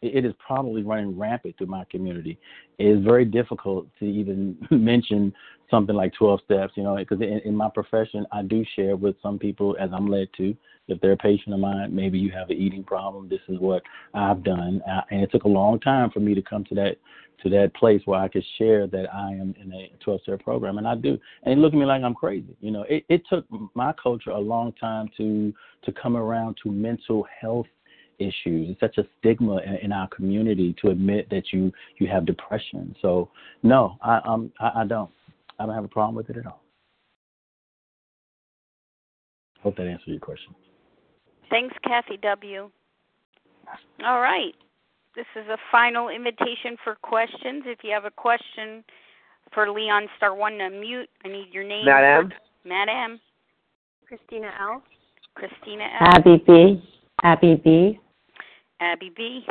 it is probably running rampant through my community. It is very difficult to even mention something like 12 steps, you know, because in, in, my profession, I do share with some people as I'm led to. If they're a patient of mine, maybe you have an eating problem. This is what I've done, uh, and it took a long time for me to come to that to that place where I could share that I am in a 12 step program, and I do. And they look at me like I'm crazy. You know, it, it took my culture a long time to to come around to mental health issues. It's such a stigma in, in, our community to admit that you you have depression. So no, I um I, I don't. I don't have a problem with it at all. Hope that answers your question. Thanks, Kathy W. All right. This is a final invitation for questions. If you have a question for Leon, star one to mute. I need your name. Madam. Madam. Christina L. Christina L. Abby B. Abby B. Abby B.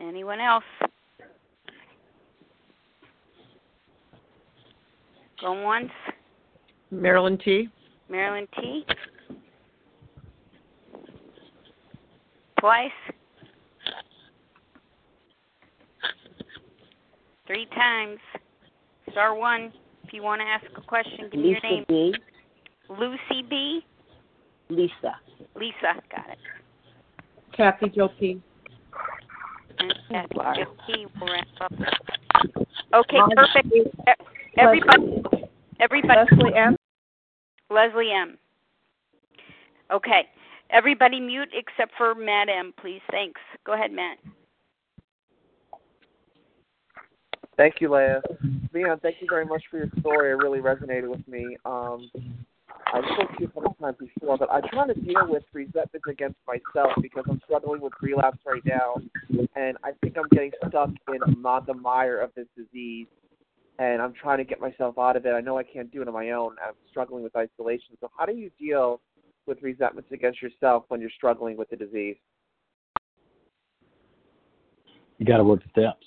Anyone else? Going once. Marilyn T. Marilyn T. Twice. Three times. Star one. If you want to ask a question, give Lisa me your name. B. Lucy B. Lisa. Lisa, got it. Kathy Jo P. And Yes, Jackie will wrap up. Okay, perfect. Everybody, everybody. Leslie M. Leslie M. Okay, everybody mute except for Matt M. Please, thanks. Go ahead, Matt. Thank you, Leah. Leon, thank you very much for your story. It really resonated with me. Um, I spoke to you a couple times before, but I'm trying to deal with resentment against myself because I'm struggling with relapse right now, and I think I'm getting stuck in the mire of this disease, and I'm trying to get myself out of it. I know I can't do it on my own. I'm struggling with isolation. So, how do you deal with resentments against yourself when you're struggling with the disease? You got to work the steps.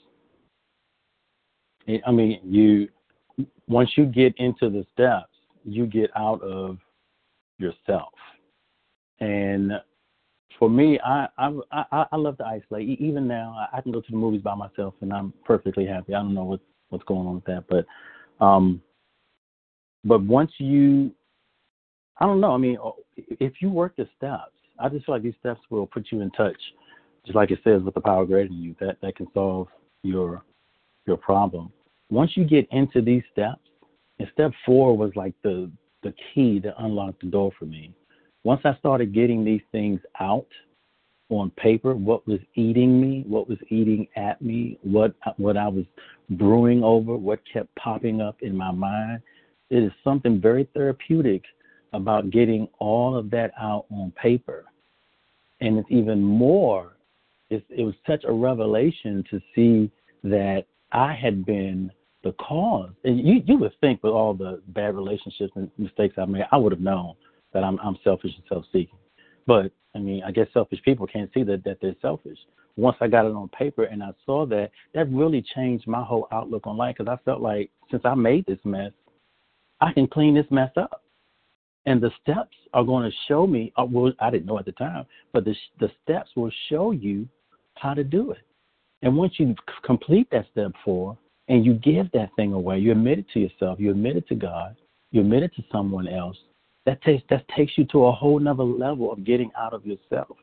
I mean, you once you get into the steps, you get out of yourself. And for me, I I I, love to isolate. Even now, I can go to the movies by myself, and I'm perfectly happy. I don't know what what's going on with that, but um, but once you, I don't know. I mean, if you work the steps, I just feel like these steps will put you in touch, just like it says with the power greater than you, that that can solve your your problem. Once you get into these steps, and step four was like the the key to unlock the door for me. Once I started getting these things out on paper, what was eating me, what was eating at me, what what I was brewing over, what kept popping up in my mind, it is something very therapeutic about getting all of that out on paper. And it's even more, it, it was such a revelation to see that I had been the cause. And you you would think with all the bad relationships and mistakes I made, I would have known that I'm I'm selfish and self seeking. But I mean, I guess selfish people can't see that that they're selfish. Once I got it on paper and I saw that, that really changed my whole outlook on life because I felt like since I made this mess, I can clean this mess up. And the steps are going to show me. Uh, well, I didn't know at the time, but the the steps will show you how to do it. And once you complete that step four, and you give that thing away, you admit it to yourself, you admit it to God, you admit it to someone else, that takes that takes you to a whole nother level of getting out of yourself.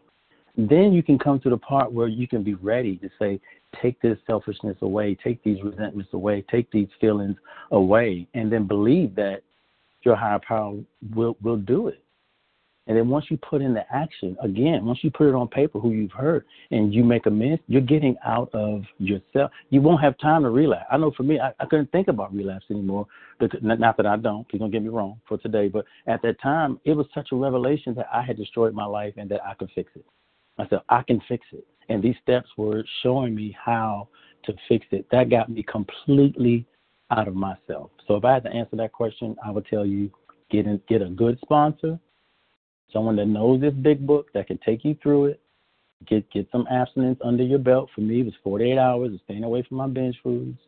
Then you can come to the part where you can be ready to say, take this selfishness away, take these resentments away, take these feelings away, and then believe that your higher power will will do it. And then once you put in the action, again, once you put it on paper who you've hurt and you make amends, you're getting out of yourself. You won't have time to relapse. I know for me, I, I couldn't think about relapse anymore. Not that I don't, please don't get me wrong for today, but at that time, it was such a revelation that I had destroyed my life and that I could fix it. I said, I can fix it. And these steps were showing me how to fix it. That got me completely out of myself. So if I had to answer that question, I would tell you get in, get a good sponsor someone that knows this big book that can take you through it. Get get some abstinence under your belt. For me, it was 48 hours of staying away from my binge foods,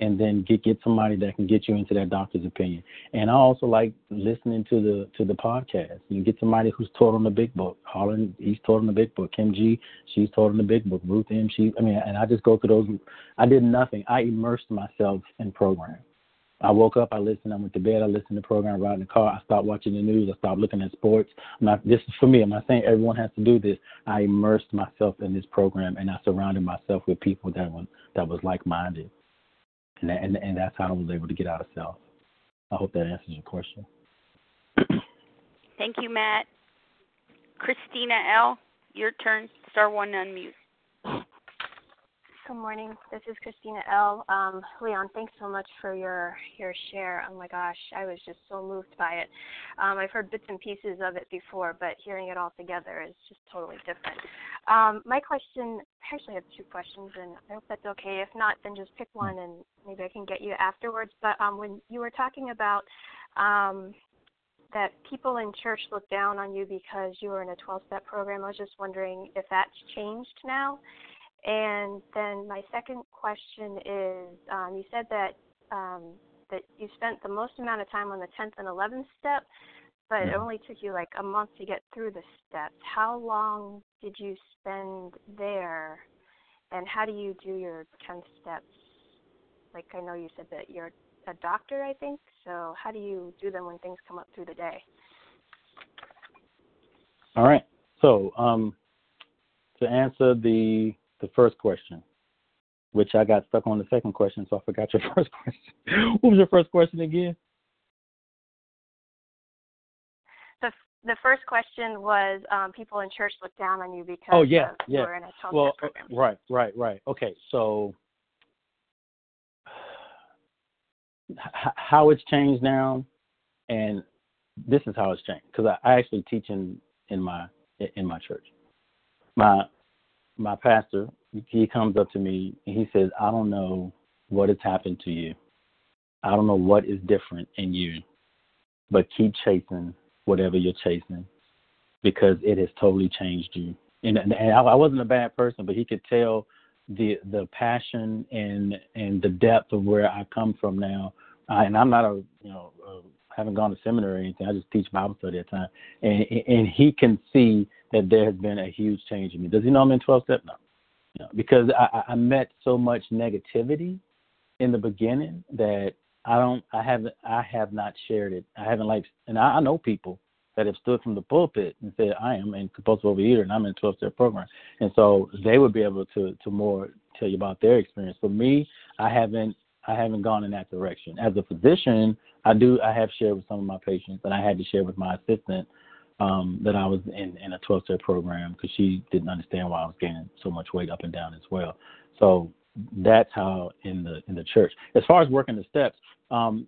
and then get get somebody that can get you into that doctor's opinion. And I also like listening to the to the podcast. You get somebody who's taught on the big book. Harlan, he's taught on the big book. Kim G, she's taught on the big book. Ruth M, she, I mean, and I just go through those. I did nothing. I immersed myself in program. I woke up, I listened, I went to bed, I listened to the program, riding the car, I stopped watching the news, I stopped looking at sports. I'm not, this is for me. I'm not saying everyone has to do this. I immersed myself in this program and I surrounded myself with people that was that was like minded. And, that, and and that's how I was able to get out of self. I hope that answers your question. Thank you, Matt. Christina L., your turn. Star one unmute. Good morning. This is Christina L. Um, Leon, thanks so much for your your share. Oh my gosh, I was just so moved by it. Um, I've heard bits and pieces of it before, but hearing it all together is just totally different. Um, my question, I actually have two questions, and I hope that's okay. If not, then just pick one, and maybe I can get you afterwards. But um, when you were talking about um, that people in church look down on you because you were in a 12-step program, I was just wondering if that's changed now and then my second question is, um, you said that um, that you spent the most amount of time on the 10th and 11th step, but it only took you like a month to get through the steps. How long did you spend there, and how do you do your 10 steps? Like I know you said that you're a doctor, I think. So how do you do them when things come up through the day? All right. So um, to answer the the first question, which I got stuck on the second question, so I forgot your first question. what was your first question again? The the first question was um, people in church look down on you because oh yeah, of, yeah. you were in a well, program. right, right, right. Okay, so how it's changed now, and this is how it's changed because I, I actually teach in in my in my church. My my pastor he comes up to me and he says, "I don't know what has happened to you. I don't know what is different in you, but keep chasing whatever you're chasing because it has totally changed you." And, and I, I wasn't a bad person, but he could tell the the passion and and the depth of where I come from now. I, and I'm not a you know a, haven't gone to seminary or anything. I just teach Bible study at time, and and he can see that there has been a huge change in me. Does he know I'm in 12 step? No, no because I, I met so much negativity in the beginning that I don't, I haven't, I have not shared it. I haven't like, and I, I know people that have stood from the pulpit and said, I am in compulsive overeater and I'm in 12 step program. And so they would be able to, to more tell you about their experience. For me, I haven't, I haven't gone in that direction. As a physician, I do, I have shared with some of my patients and I had to share with my assistant um, that I was in, in a 12 step program because she didn't understand why I was gaining so much weight up and down as well. So that's how in the in the church. As far as working the steps, um,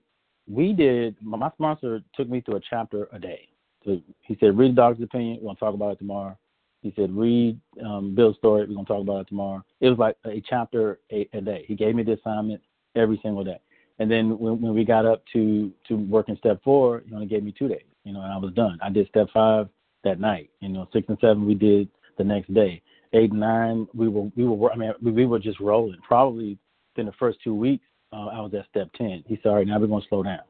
we did. My sponsor took me through a chapter a day. So he said, read the doctor's opinion. We're gonna talk about it tomorrow. He said, read um, Bill's story. We're gonna talk about it tomorrow. It was like a chapter a, a day. He gave me the assignment every single day. And then when, when we got up to to working step four, he only gave me two days. You know, and I was done. I did step five that night. You know, six and seven we did the next day. Eight and nine we were we were I mean we were just rolling. Probably in the first two weeks uh, I was at step ten. He said, all right, now we're gonna slow down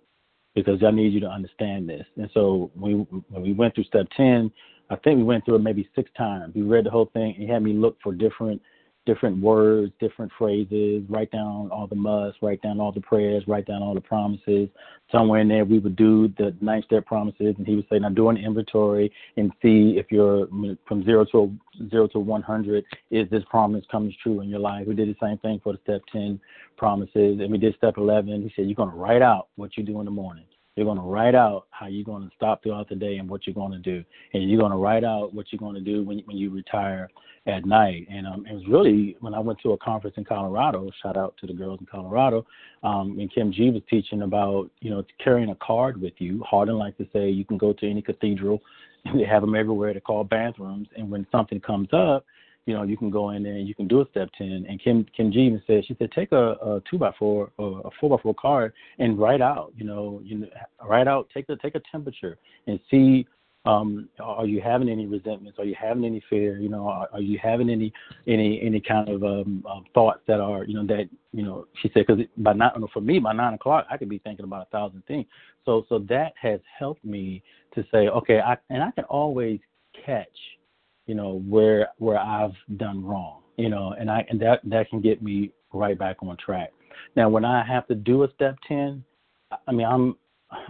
because I need you to understand this. And so we when we went through step ten, I think we went through it maybe six times. We read the whole thing. He had me look for different different words, different phrases, write down all the musts, write down all the prayers, write down all the promises. Somewhere in there, we would do the nine step promises, and he would say, "Now do an inventory and see if you're from zero to zero to one hundred. Is this promise comes true in your life?" We did the same thing for the step ten promises, and we did step eleven. He said, "You're going to write out what you do in the morning." You're going to write out how you're going to stop throughout the day and what you're going to do, and you're going to write out what you're going to do when when you retire at night. And um, it was really when I went to a conference in Colorado. Shout out to the girls in Colorado. Um, and Kim G was teaching about you know carrying a card with you. Hardin like to say you can go to any cathedral, and they have them everywhere. They're called bathrooms. And when something comes up, you know, you can go in there and you can do a step ten. And Kim Kim G even said she said take a, a two by four or a four by four card and write out, you know, you know, write out, take the take a temperature and see um, are you having any resentments? Are you having any fear? You know, are, are you having any any any kind of um, um, thoughts that are you know that you know? She said because by nine, for me by nine o'clock I could be thinking about a thousand things. So so that has helped me to say okay, I and I can always catch you know where where I've done wrong. You know, and I and that that can get me right back on track. Now when I have to do a step ten, I mean I'm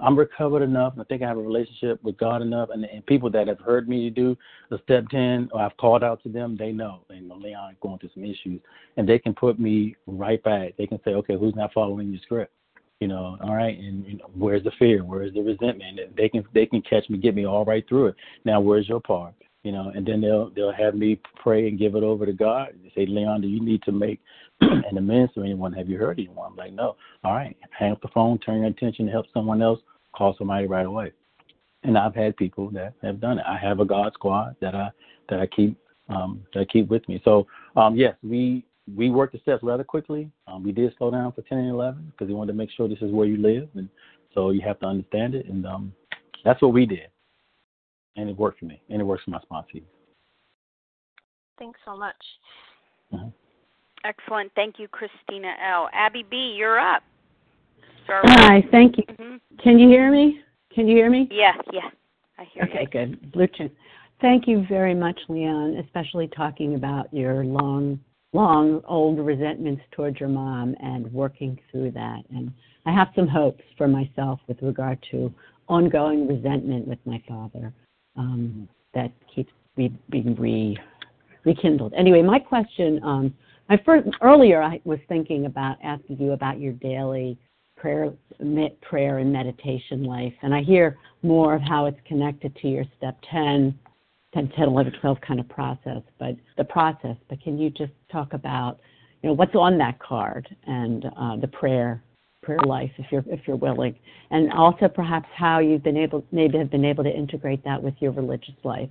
I'm recovered enough, I think I have a relationship with God enough, and, and people that have heard me do the step ten, or I've called out to them, they know. They know Leon going through some issues, and they can put me right back. They can say, okay, who's not following your script? You know, all right, and you know, where's the fear? Where's the resentment? And they can they can catch me, get me all right through it. Now, where's your part? You know, and then they'll they'll have me pray and give it over to God. They say, Leon, do you need to make an amends to anyone? Have you heard anyone? I'm like, no. All right, hang up the phone, turn your attention to help someone else, call somebody right away. And I've had people that have done it. I have a God squad that I that I keep um, that I keep with me. So um, yes, we we worked the steps rather quickly. Um, we did slow down for 10 and 11 because we wanted to make sure this is where you live, and so you have to understand it. And um, that's what we did and it worked for me, and it works for my sponsees. Thanks so much. Mm-hmm. Excellent. Thank you, Christina L. Abby B., you're up. Sorry. Hi, thank you. Mm-hmm. Can you hear me? Can you hear me? Yeah, yeah. I hear you. okay, you. good. Bluetooth. Thank you very much, Leon, especially talking about your long, long old resentments towards your mom and working through that. And I have some hopes for myself with regard to ongoing resentment with my father um, that keeps being re rekindled. Anyway, my question, um, first earlier I was thinking about asking you about your daily prayer, prayer and meditation life, and I hear more of how it's connected to your step 10, 10, 10, 11, 12 kind of process, but the process. But can you just talk about, you know, what's on that card and uh, the prayer prayer life if you're if you're willing. And also perhaps how you've been able maybe have been able to integrate that with your religious life.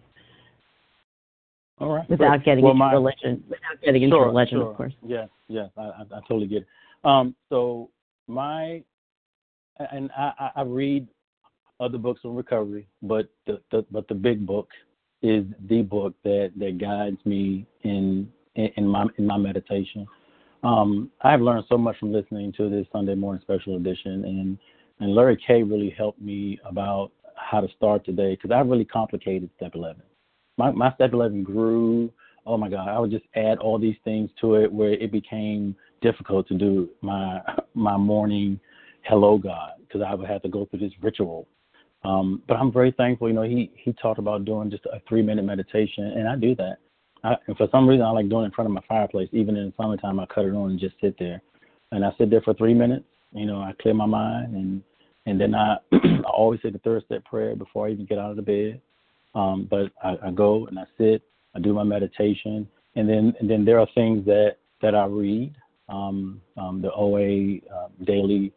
All right without Great. getting well, into my, religion without getting into sure, religion sure. of course. Yes yes I, I, I totally get it. Um so my and I, I read other books on recovery but the, the but the big book is the book that that guides me in, in my in my meditation um, I've learned so much from listening to this Sunday morning special edition, and and Larry K really helped me about how to start today because I really complicated step 11. My my step 11 grew. Oh my God, I would just add all these things to it where it became difficult to do my my morning hello God because I would have to go through this ritual. Um, but I'm very thankful. You know, he he talked about doing just a three minute meditation, and I do that. I, and for some reason, I like doing it in front of my fireplace. Even in the summertime, I cut it on and just sit there. And I sit there for three minutes. You know, I clear my mind, and and then I I always say the third step prayer before I even get out of the bed. Um, but I, I go and I sit. I do my meditation, and then and then there are things that that I read. Um, um, the OA uh, daily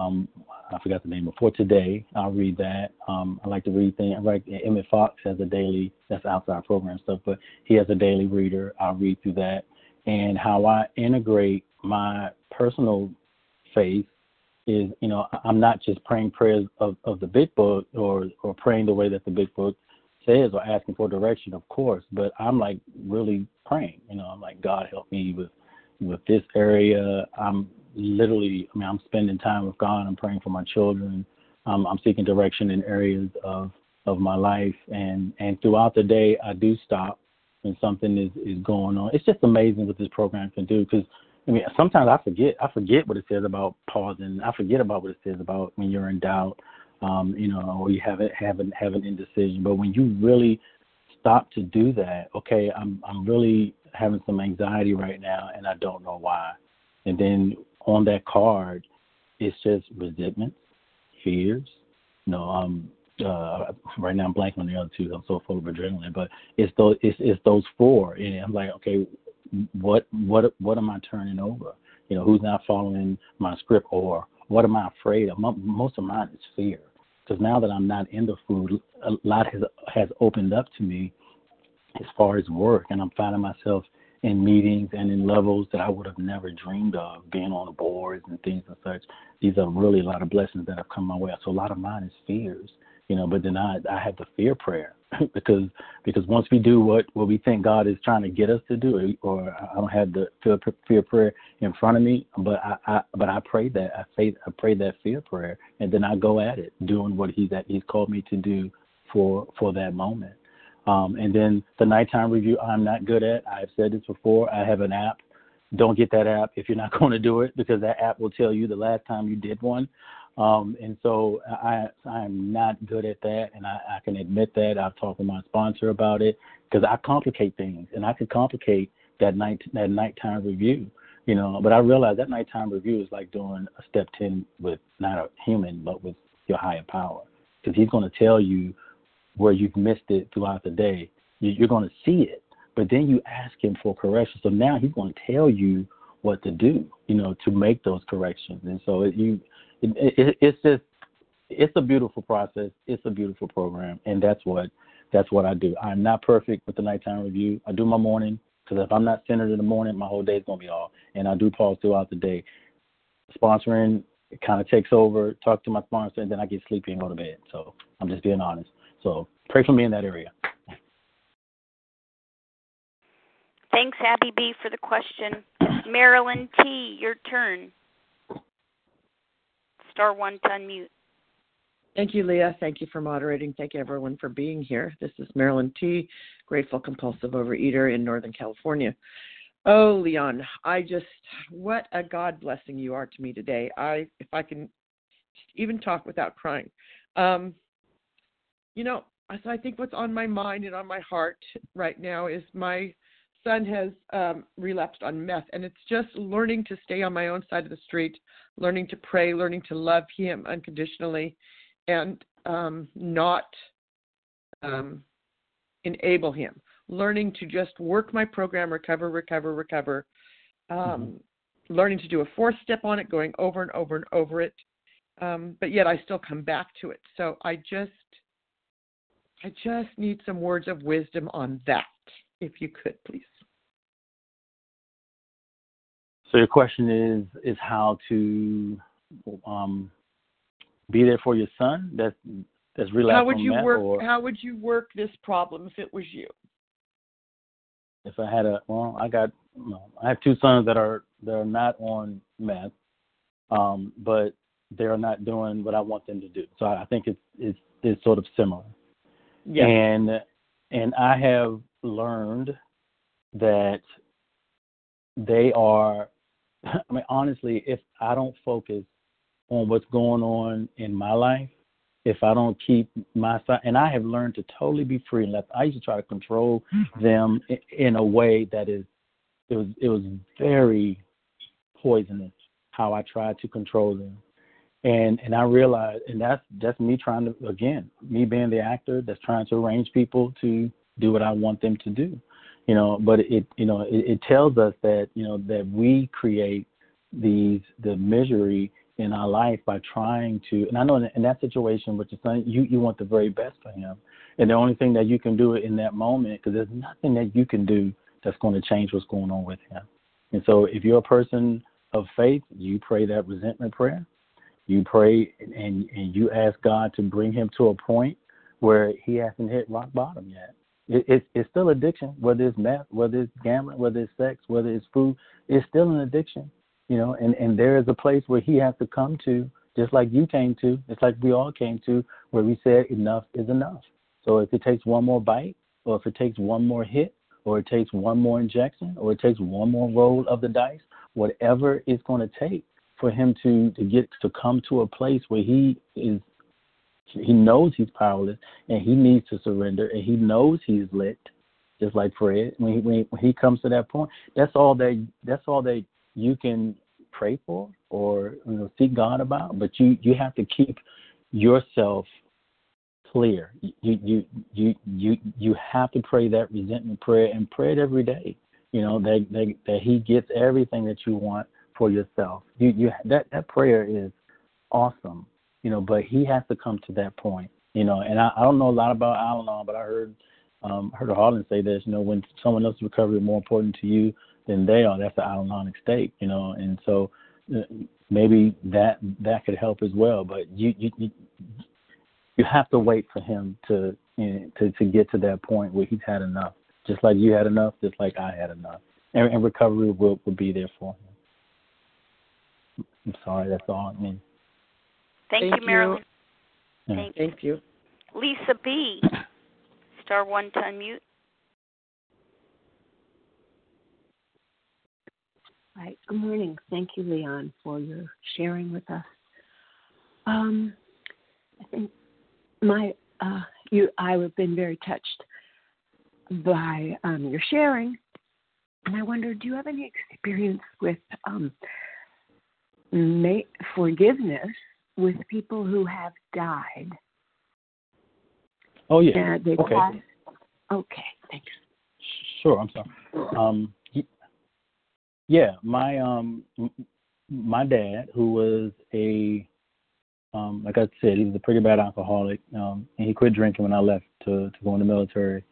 um, I forgot the name of for today. I'll read that. Um, I like to read things. I Like Emmett Fox has a daily. That's outside program stuff, but he has a daily reader. I'll read through that, and how I integrate my personal faith is, you know, I'm not just praying prayers of, of the big book or or praying the way that the big book says or asking for direction, of course, but I'm like really praying. You know, I'm like God help me with with this area. I'm literally, I mean, I'm spending time with God. I'm praying for my children. Um, I'm seeking direction in areas of of my life, and and throughout the day, I do stop when something is is going on. It's just amazing what this program can do because. I mean, sometimes I forget. I forget what it says about pausing. I forget about what it says about when you're in doubt, um, you know, or you haven't haven't have an indecision. But when you really stop to do that, okay, I'm I'm really having some anxiety right now, and I don't know why. And then on that card, it's just resentment, fears. You know, um, uh, right now I'm blanking on the other two. I'm so full of adrenaline, but it's those it's, it's those four, and I'm like, okay, what what what am I turning over? You know, who's not following my script, or what am I afraid of? Most of mine is fear, because now that I'm not in the food, a lot has has opened up to me as far as work, and I'm finding myself in meetings and in levels that I would have never dreamed of, being on the boards and things and such. These are really a lot of blessings that have come my way. So a lot of mine is fears, you know, but then I I have the fear prayer because because once we do what what we think God is trying to get us to do, or I don't have the fear, fear prayer in front of me, but I, I but I pray that I faith I pray that fear prayer, and then I go at it, doing what He's that He's called me to do for for that moment. Um, and then the nighttime review, I'm not good at. I've said this before. I have an app. Don't get that app if you're not going to do it because that app will tell you the last time you did one. Um, and so I I'm not good at that, and I, I can admit that. I've talked with my sponsor about it because I complicate things, and I could complicate that night that nighttime review. You know, but I realize that nighttime review is like doing a step ten with not a human, but with your higher power, because he's going to tell you where you've missed it throughout the day. You're going to see it, but then you ask him for correction. So now he's going to tell you what to do, you know, to make those corrections. And so it, you, it, it, it's just, it's a beautiful process. It's a beautiful program, and that's what that's what I do. I'm not perfect with the nighttime review. I do my morning because if I'm not centered in the morning, my whole day is gonna be off. And I do pause throughout the day. Sponsoring kind of takes over. Talk to my sponsor, and then I get sleepy and go to bed. So I'm just being honest. So pray for me in that area. Thanks, Abby B, for the question. Marilyn T, your turn. Star one to unmute. Thank you, Leah. Thank you for moderating. Thank you, everyone, for being here. This is Marilyn T, grateful compulsive overeater in Northern California. Oh, Leon, I just what a God blessing you are to me today. I if I can even talk without crying. Um, you know, so I think what's on my mind and on my heart right now is my son has um, relapsed on meth, and it's just learning to stay on my own side of the street, learning to pray, learning to love him unconditionally, and um, not um, enable him. Learning to just work my program, recover, recover, recover. Um, mm-hmm. Learning to do a fourth step on it, going over and over and over it. Um, but yet I still come back to it. So I just, I just need some words of wisdom on that, if you could, please. So your question is is how to um, be there for your son that's that's relapsed How would you meth, work? or How would you work this problem if it was you? if I had a well, I got I have two sons that are that are not on meth, um, but they are not doing what I want them to do. So I think it's it's it's sort of similar. Yeah. And and I have learned that they are I mean honestly, if I don't focus on what's going on in my life, if I don't keep my side, and I have learned to totally be free and let. I used to try to control Mm-hmm. them in, in a way that is, it was it was very poisonous how I tried to control them, and and I realized, and that's that's me trying to again, me being the actor that's trying to arrange people to do what I want them to do, you know. But it you know it, it tells us that you know that we create these the misery in our life by trying to and I know in, in that situation with your son you you want the very best for him and the only thing that you can do in that moment because there's nothing that you can do that's going to change what's going on with him and so if you're a person of faith you pray that resentment prayer you pray and and you ask God to bring him to a point where he hasn't hit rock bottom yet. It, it, it's still addiction whether it's meth whether it's gambling whether it's sex whether it's food it's still an addiction you know and and there is a place where he has to come to just like you came to it's like we all came to where we said enough is enough. So if it takes one more bite or if it takes one more hit or it takes one more injection or it takes one more roll of the dice whatever it's going to take for him to to get to come to a place where he is he knows he's powerless and he needs to surrender and he knows he's lit just like Fred when he when he comes to that point that's all that that's all that you can pray for or you know seek God about, but you you have to keep yourself clear. You you you you you have to pray that resentment prayer and pray it every day. You know that that that He gets everything that you want for yourself. You you that that prayer is awesome. You know, but He has to come to that point. You know, and I, I don't know a lot about Al-Anon, but I heard um heard Harlan say this. You know, when someone else's recovery is more important to you than they are, that's an Al-Anonic state. You know, and so uh, maybe that that could help as well. But you you you, you have to wait for him to you know, to to get to that point where he's had enough, just like you had enough, just like I had enough, and, and recovery will will be there for him. I'm sorry, that's all I mean. Thank, Thank you, Marilyn. Yeah. Thank Thank you. Lisa B. Star one to unmute. Hi. Good morning. Thank you, Leon, for your sharing with us. Um, I think my uh, you I have been very touched by um, your sharing, and I wonder, do you have any experience with um, ma- forgiveness with people who have died? Oh yeah. Okay. passed- Okay. Thanks. Sure. I'm sorry. Um, yeah, my um, my dad, who was a um, like I said, he was a pretty bad alcoholic, um, and he quit drinking when I left to to go in the military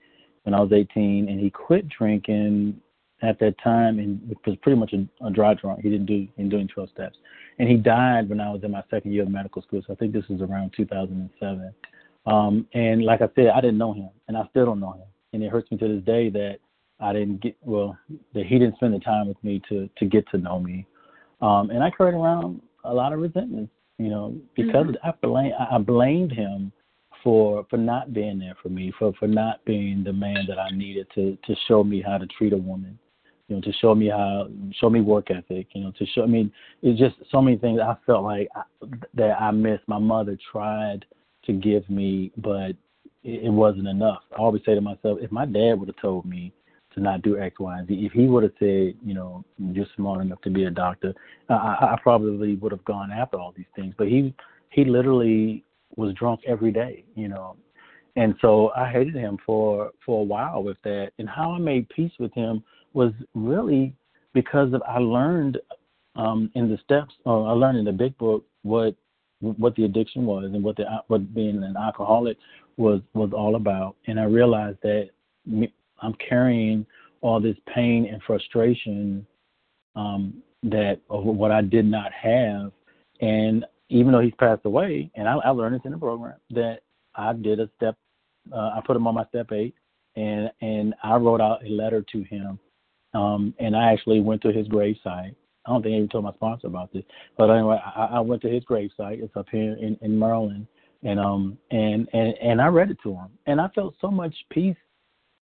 when I was 18, and he quit drinking at that time and was pretty much a, a dry drunk. He didn't do in didn't do any 12 steps, and he died when I was in my second year of medical school. So I think this was around 2007. Um, and like I said, I didn't know him, and I still don't know him, and it hurts me to this day that I didn't get well that he didn't spend the time with me to to get to know me. Um, and I carried around a lot of resentment, you know, because Mhm. I blame I I blamed him for for not being there for me, for for not being the man that I needed to to show me how to treat a woman, you know, to show me how show me work ethic, you know, to show. I mean, it's just so many things I felt like I, that I missed. My mother tried to give me, but it, it wasn't enough. I always say to myself, if my dad would have told me to not do X, Y, and Z. If he would have said, you know, you're smart enough to be a doctor, I, I probably would have gone after all these things. But he he literally was drunk every day, you know, and so I hated him for for a while with that. And how I made peace with him was really because of I learned um, in the steps, or I learned in the big book what what the addiction was and what the what being an alcoholic was was all about. And I realized that I'm carrying all this pain and frustration um, that of what I did not have. And even though he's passed away, and I, I learned this in the program that I did a step, uh, I put him on my step eight, and and I wrote out a letter to him, um, and I actually went to his gravesite. I don't think I even told my sponsor about this, but anyway, I, I went to his gravesite. It's up here in, in Maryland, and um and and and I read it to him, and I felt so much peace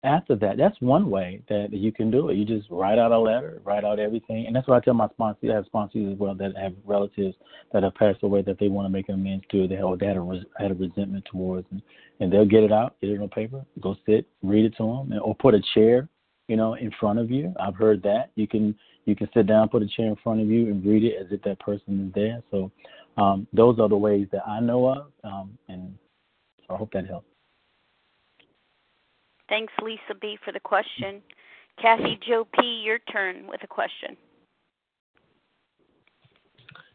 after that, that's one way that you can do it. You just write out a letter, write out everything, and that's what I tell my sponsors. I have sponsors as well that have relatives that have passed away that they want to make amends to. They have, they had a had a resentment towards, and, and they'll get it out, get it on paper, go sit, read it to them, and, or put a chair, you know, in front of you. I've heard that you can you can sit down, put a chair in front of you, and read it as if that person is there. So um, those are the ways that I know of, um, and so I hope that helps. Thanks, Lisa B, for the question. Kathy Joe P, your turn with a question.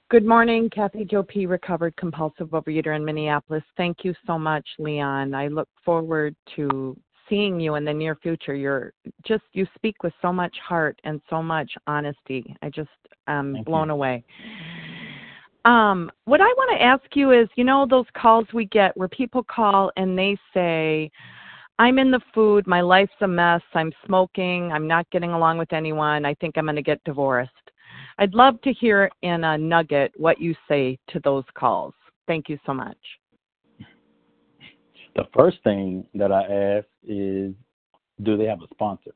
Good morning, Kathy Joe P, recovered compulsive overeater in Minneapolis. Thank you so much, Leon. I look forward to seeing you in the near future. You're just you speak with so much heart and so much honesty. I just am Thank blown you. away. Um, what I want to ask you is, you know, those calls we get where people call and they say, I'm in the food. My life's a mess. I'm smoking. I'm not getting along with anyone. I think I'm going to get divorced. I'd love to hear in a nugget what you say to those calls. Thank you so much. The first thing that I ask is, do they have a sponsor?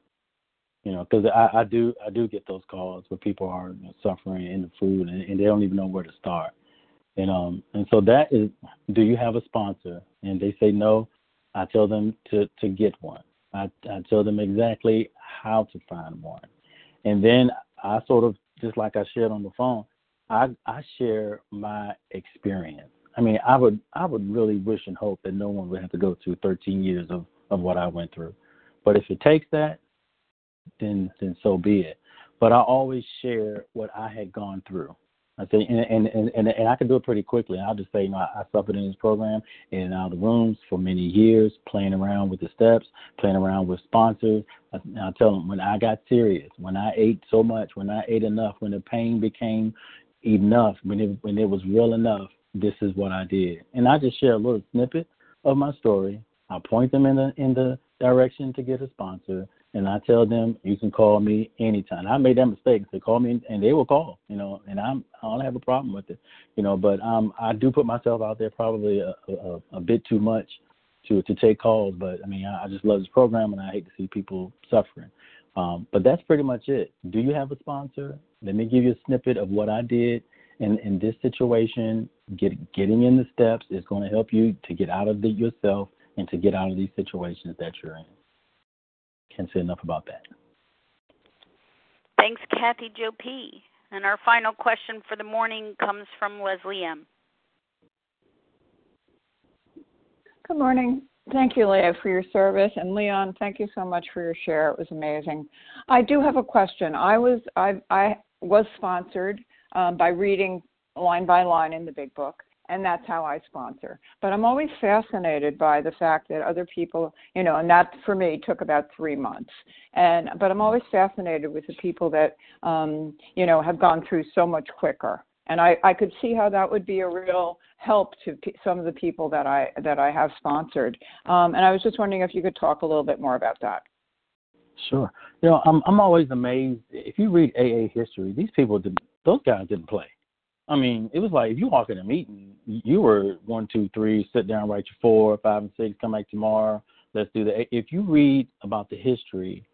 You know, because I, I do I do get those calls where people are you know, suffering in the food and, and they don't even know where to start. And um and so that is, do you have a sponsor? And they say no. I tell them to, to get one. I, I tell them exactly how to find one. And then I sort of, just like I shared on the phone, I, I share my experience. I mean, I would I would really wish and hope that no one would have to go through 13 years of, of what I went through. But if it takes that, then then so be it. But I always share what I had gone through. I say, and and and, and I can do it pretty quickly. I'll just say, you know, I, I suffered in this program in and out of the rooms for many years, playing around with the steps, playing around with sponsors. I, I tell them when I got serious, when I ate so much, when I ate enough, when the pain became enough, when it when it was real enough, this is what I did. And I just share a little snippet of my story. I point them in the in the direction to get a sponsor, and I tell them you can call me anytime. I made that mistake. They call me and they will call, you know, and I'm I don't have a problem with it, you know. But um, I do put myself out there probably a, a, a bit too much to to take calls. But I mean, I, I just love this program and I hate to see people suffering. Um, but that's pretty much it. Do you have a sponsor? Let me give you a snippet of what I did in in this situation. Get getting in the steps is going to help you to get out of it yourself and to get out of these situations that you're in. Can't say enough about that. Thanks, Kathy Joe P. And our final question for the morning comes from Leslie M. Good morning. Thank you, Leah, for your service, and Leon, thank you so much for your share. It was amazing. I do have a question. I was I I was sponsored um, by reading line by line in the Big Book, and that's how I sponsor. But I'm always fascinated by the fact that other people, you know, and that for me took about three months. And but I'm always fascinated with the people that, um, you know, have gone through so much quicker. And I, I could see how that would be a real help to p- some of the people that I that I have sponsored. Um, and I was just wondering if you could talk a little bit more about that. Sure. You know, I'm I'm always amazed if you read AA history. These people did those guys didn't play. I mean, it was like if you walk in a meeting, you were one, two, three, sit down, write your four, five, and six, come back tomorrow. Let's do that. If you read about the history,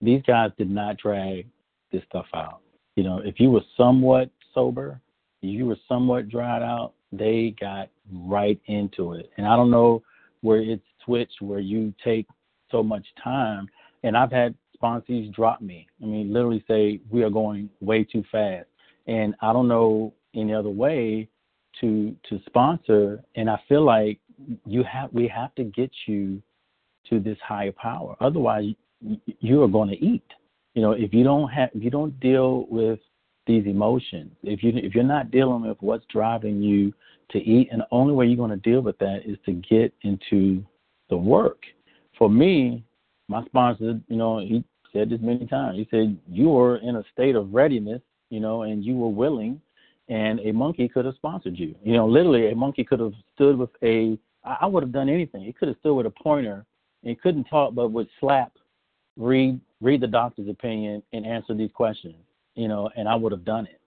these guys did not drag this stuff out. You know, if you were somewhat sober, if you were somewhat dried out, they got right into it. And I don't know where it's switched, where you take so much time. And I've had sponsees drop me. I mean, literally say we are going way too fast, and I don't know any other way to to sponsor. And I feel like you have we have to get you to this higher power. Otherwise, you are going to eat. You know, if you don't have if you don't deal with these emotions, if you if you're not dealing with what's driving you to eat, and the only way you're going to deal with that is to get into the work. For me, my sponsor, you know, he said this many times. He said You are in a state of readiness, you know, and you were willing, and a monkey could have sponsored you. You know, literally, a monkey could have stood with a. I would have done anything. He could have stood with a pointer and couldn't talk, but would slap, read read the doctor's opinion, and answer these questions. You know, and I would have done it.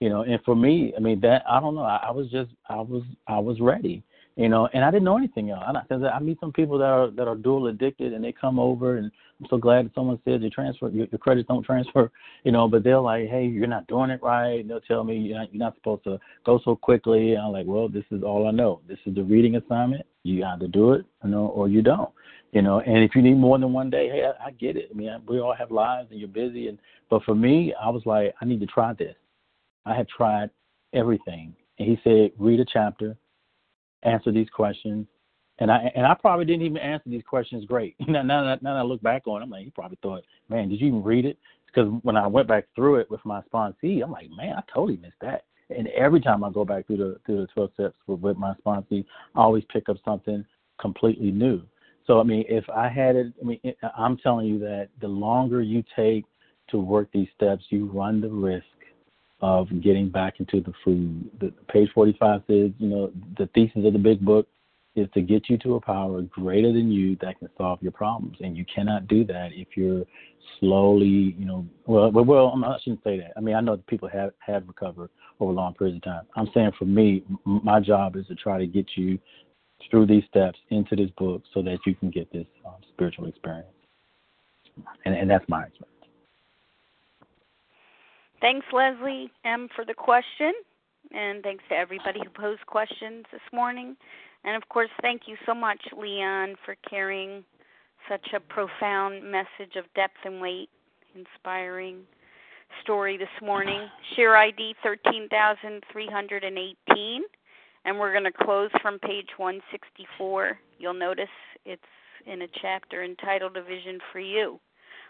You know, and for me, I mean that I don't know. I, I was just I was I was ready you know, and I didn't know anything else. I, I meet some people that are that are dual addicted, and they come over, and I'm so glad that someone said your transfer, your, your credits don't transfer, you know. But they're like, hey, you're not doing it right. And they'll tell me you're not, you're not supposed to go so quickly. And I'm like, well, this is all I know. This is the reading assignment. You either do it, you know, or you don't, you know. And if you need more than one day, hey, I, I get it. I mean, we all have lives, and you're busy. And but for me, I was like, I need to try this. I had tried everything, and he said, read a chapter answer these questions. And I and I probably didn't even answer these questions great. now, now, now, now I look back on, it, I'm like, he probably thought, man, did you even read it? Because when I went back through it with my sponsee, I'm like, man, I totally missed that. And every time I go back through the through the 12 steps with, with my sponsee, I always pick up something completely new. So I mean, if I had it, I mean, I'm telling you that the longer you take to work these steps, you run the risk of getting back into the food. The, page 45 says, you know, the thesis of the big book is to get you to a power greater than you that can solve your problems. And you cannot do that if you're slowly, you know, well, well, I shouldn't say that. I mean, I know that people have have recovered over long periods of time. I'm saying for me, my job is to try to get you through these steps into this book so that you can get this um, spiritual experience. And, and that's my experience. Thanks, Leslie M., for the question. And thanks to everybody who posed questions this morning. And of course, thank you so much, Leon, for carrying such a profound message of depth and weight, inspiring story this morning. Share ID 13318. And we're going to close from page 164. You'll notice it's in a chapter entitled A Vision for You.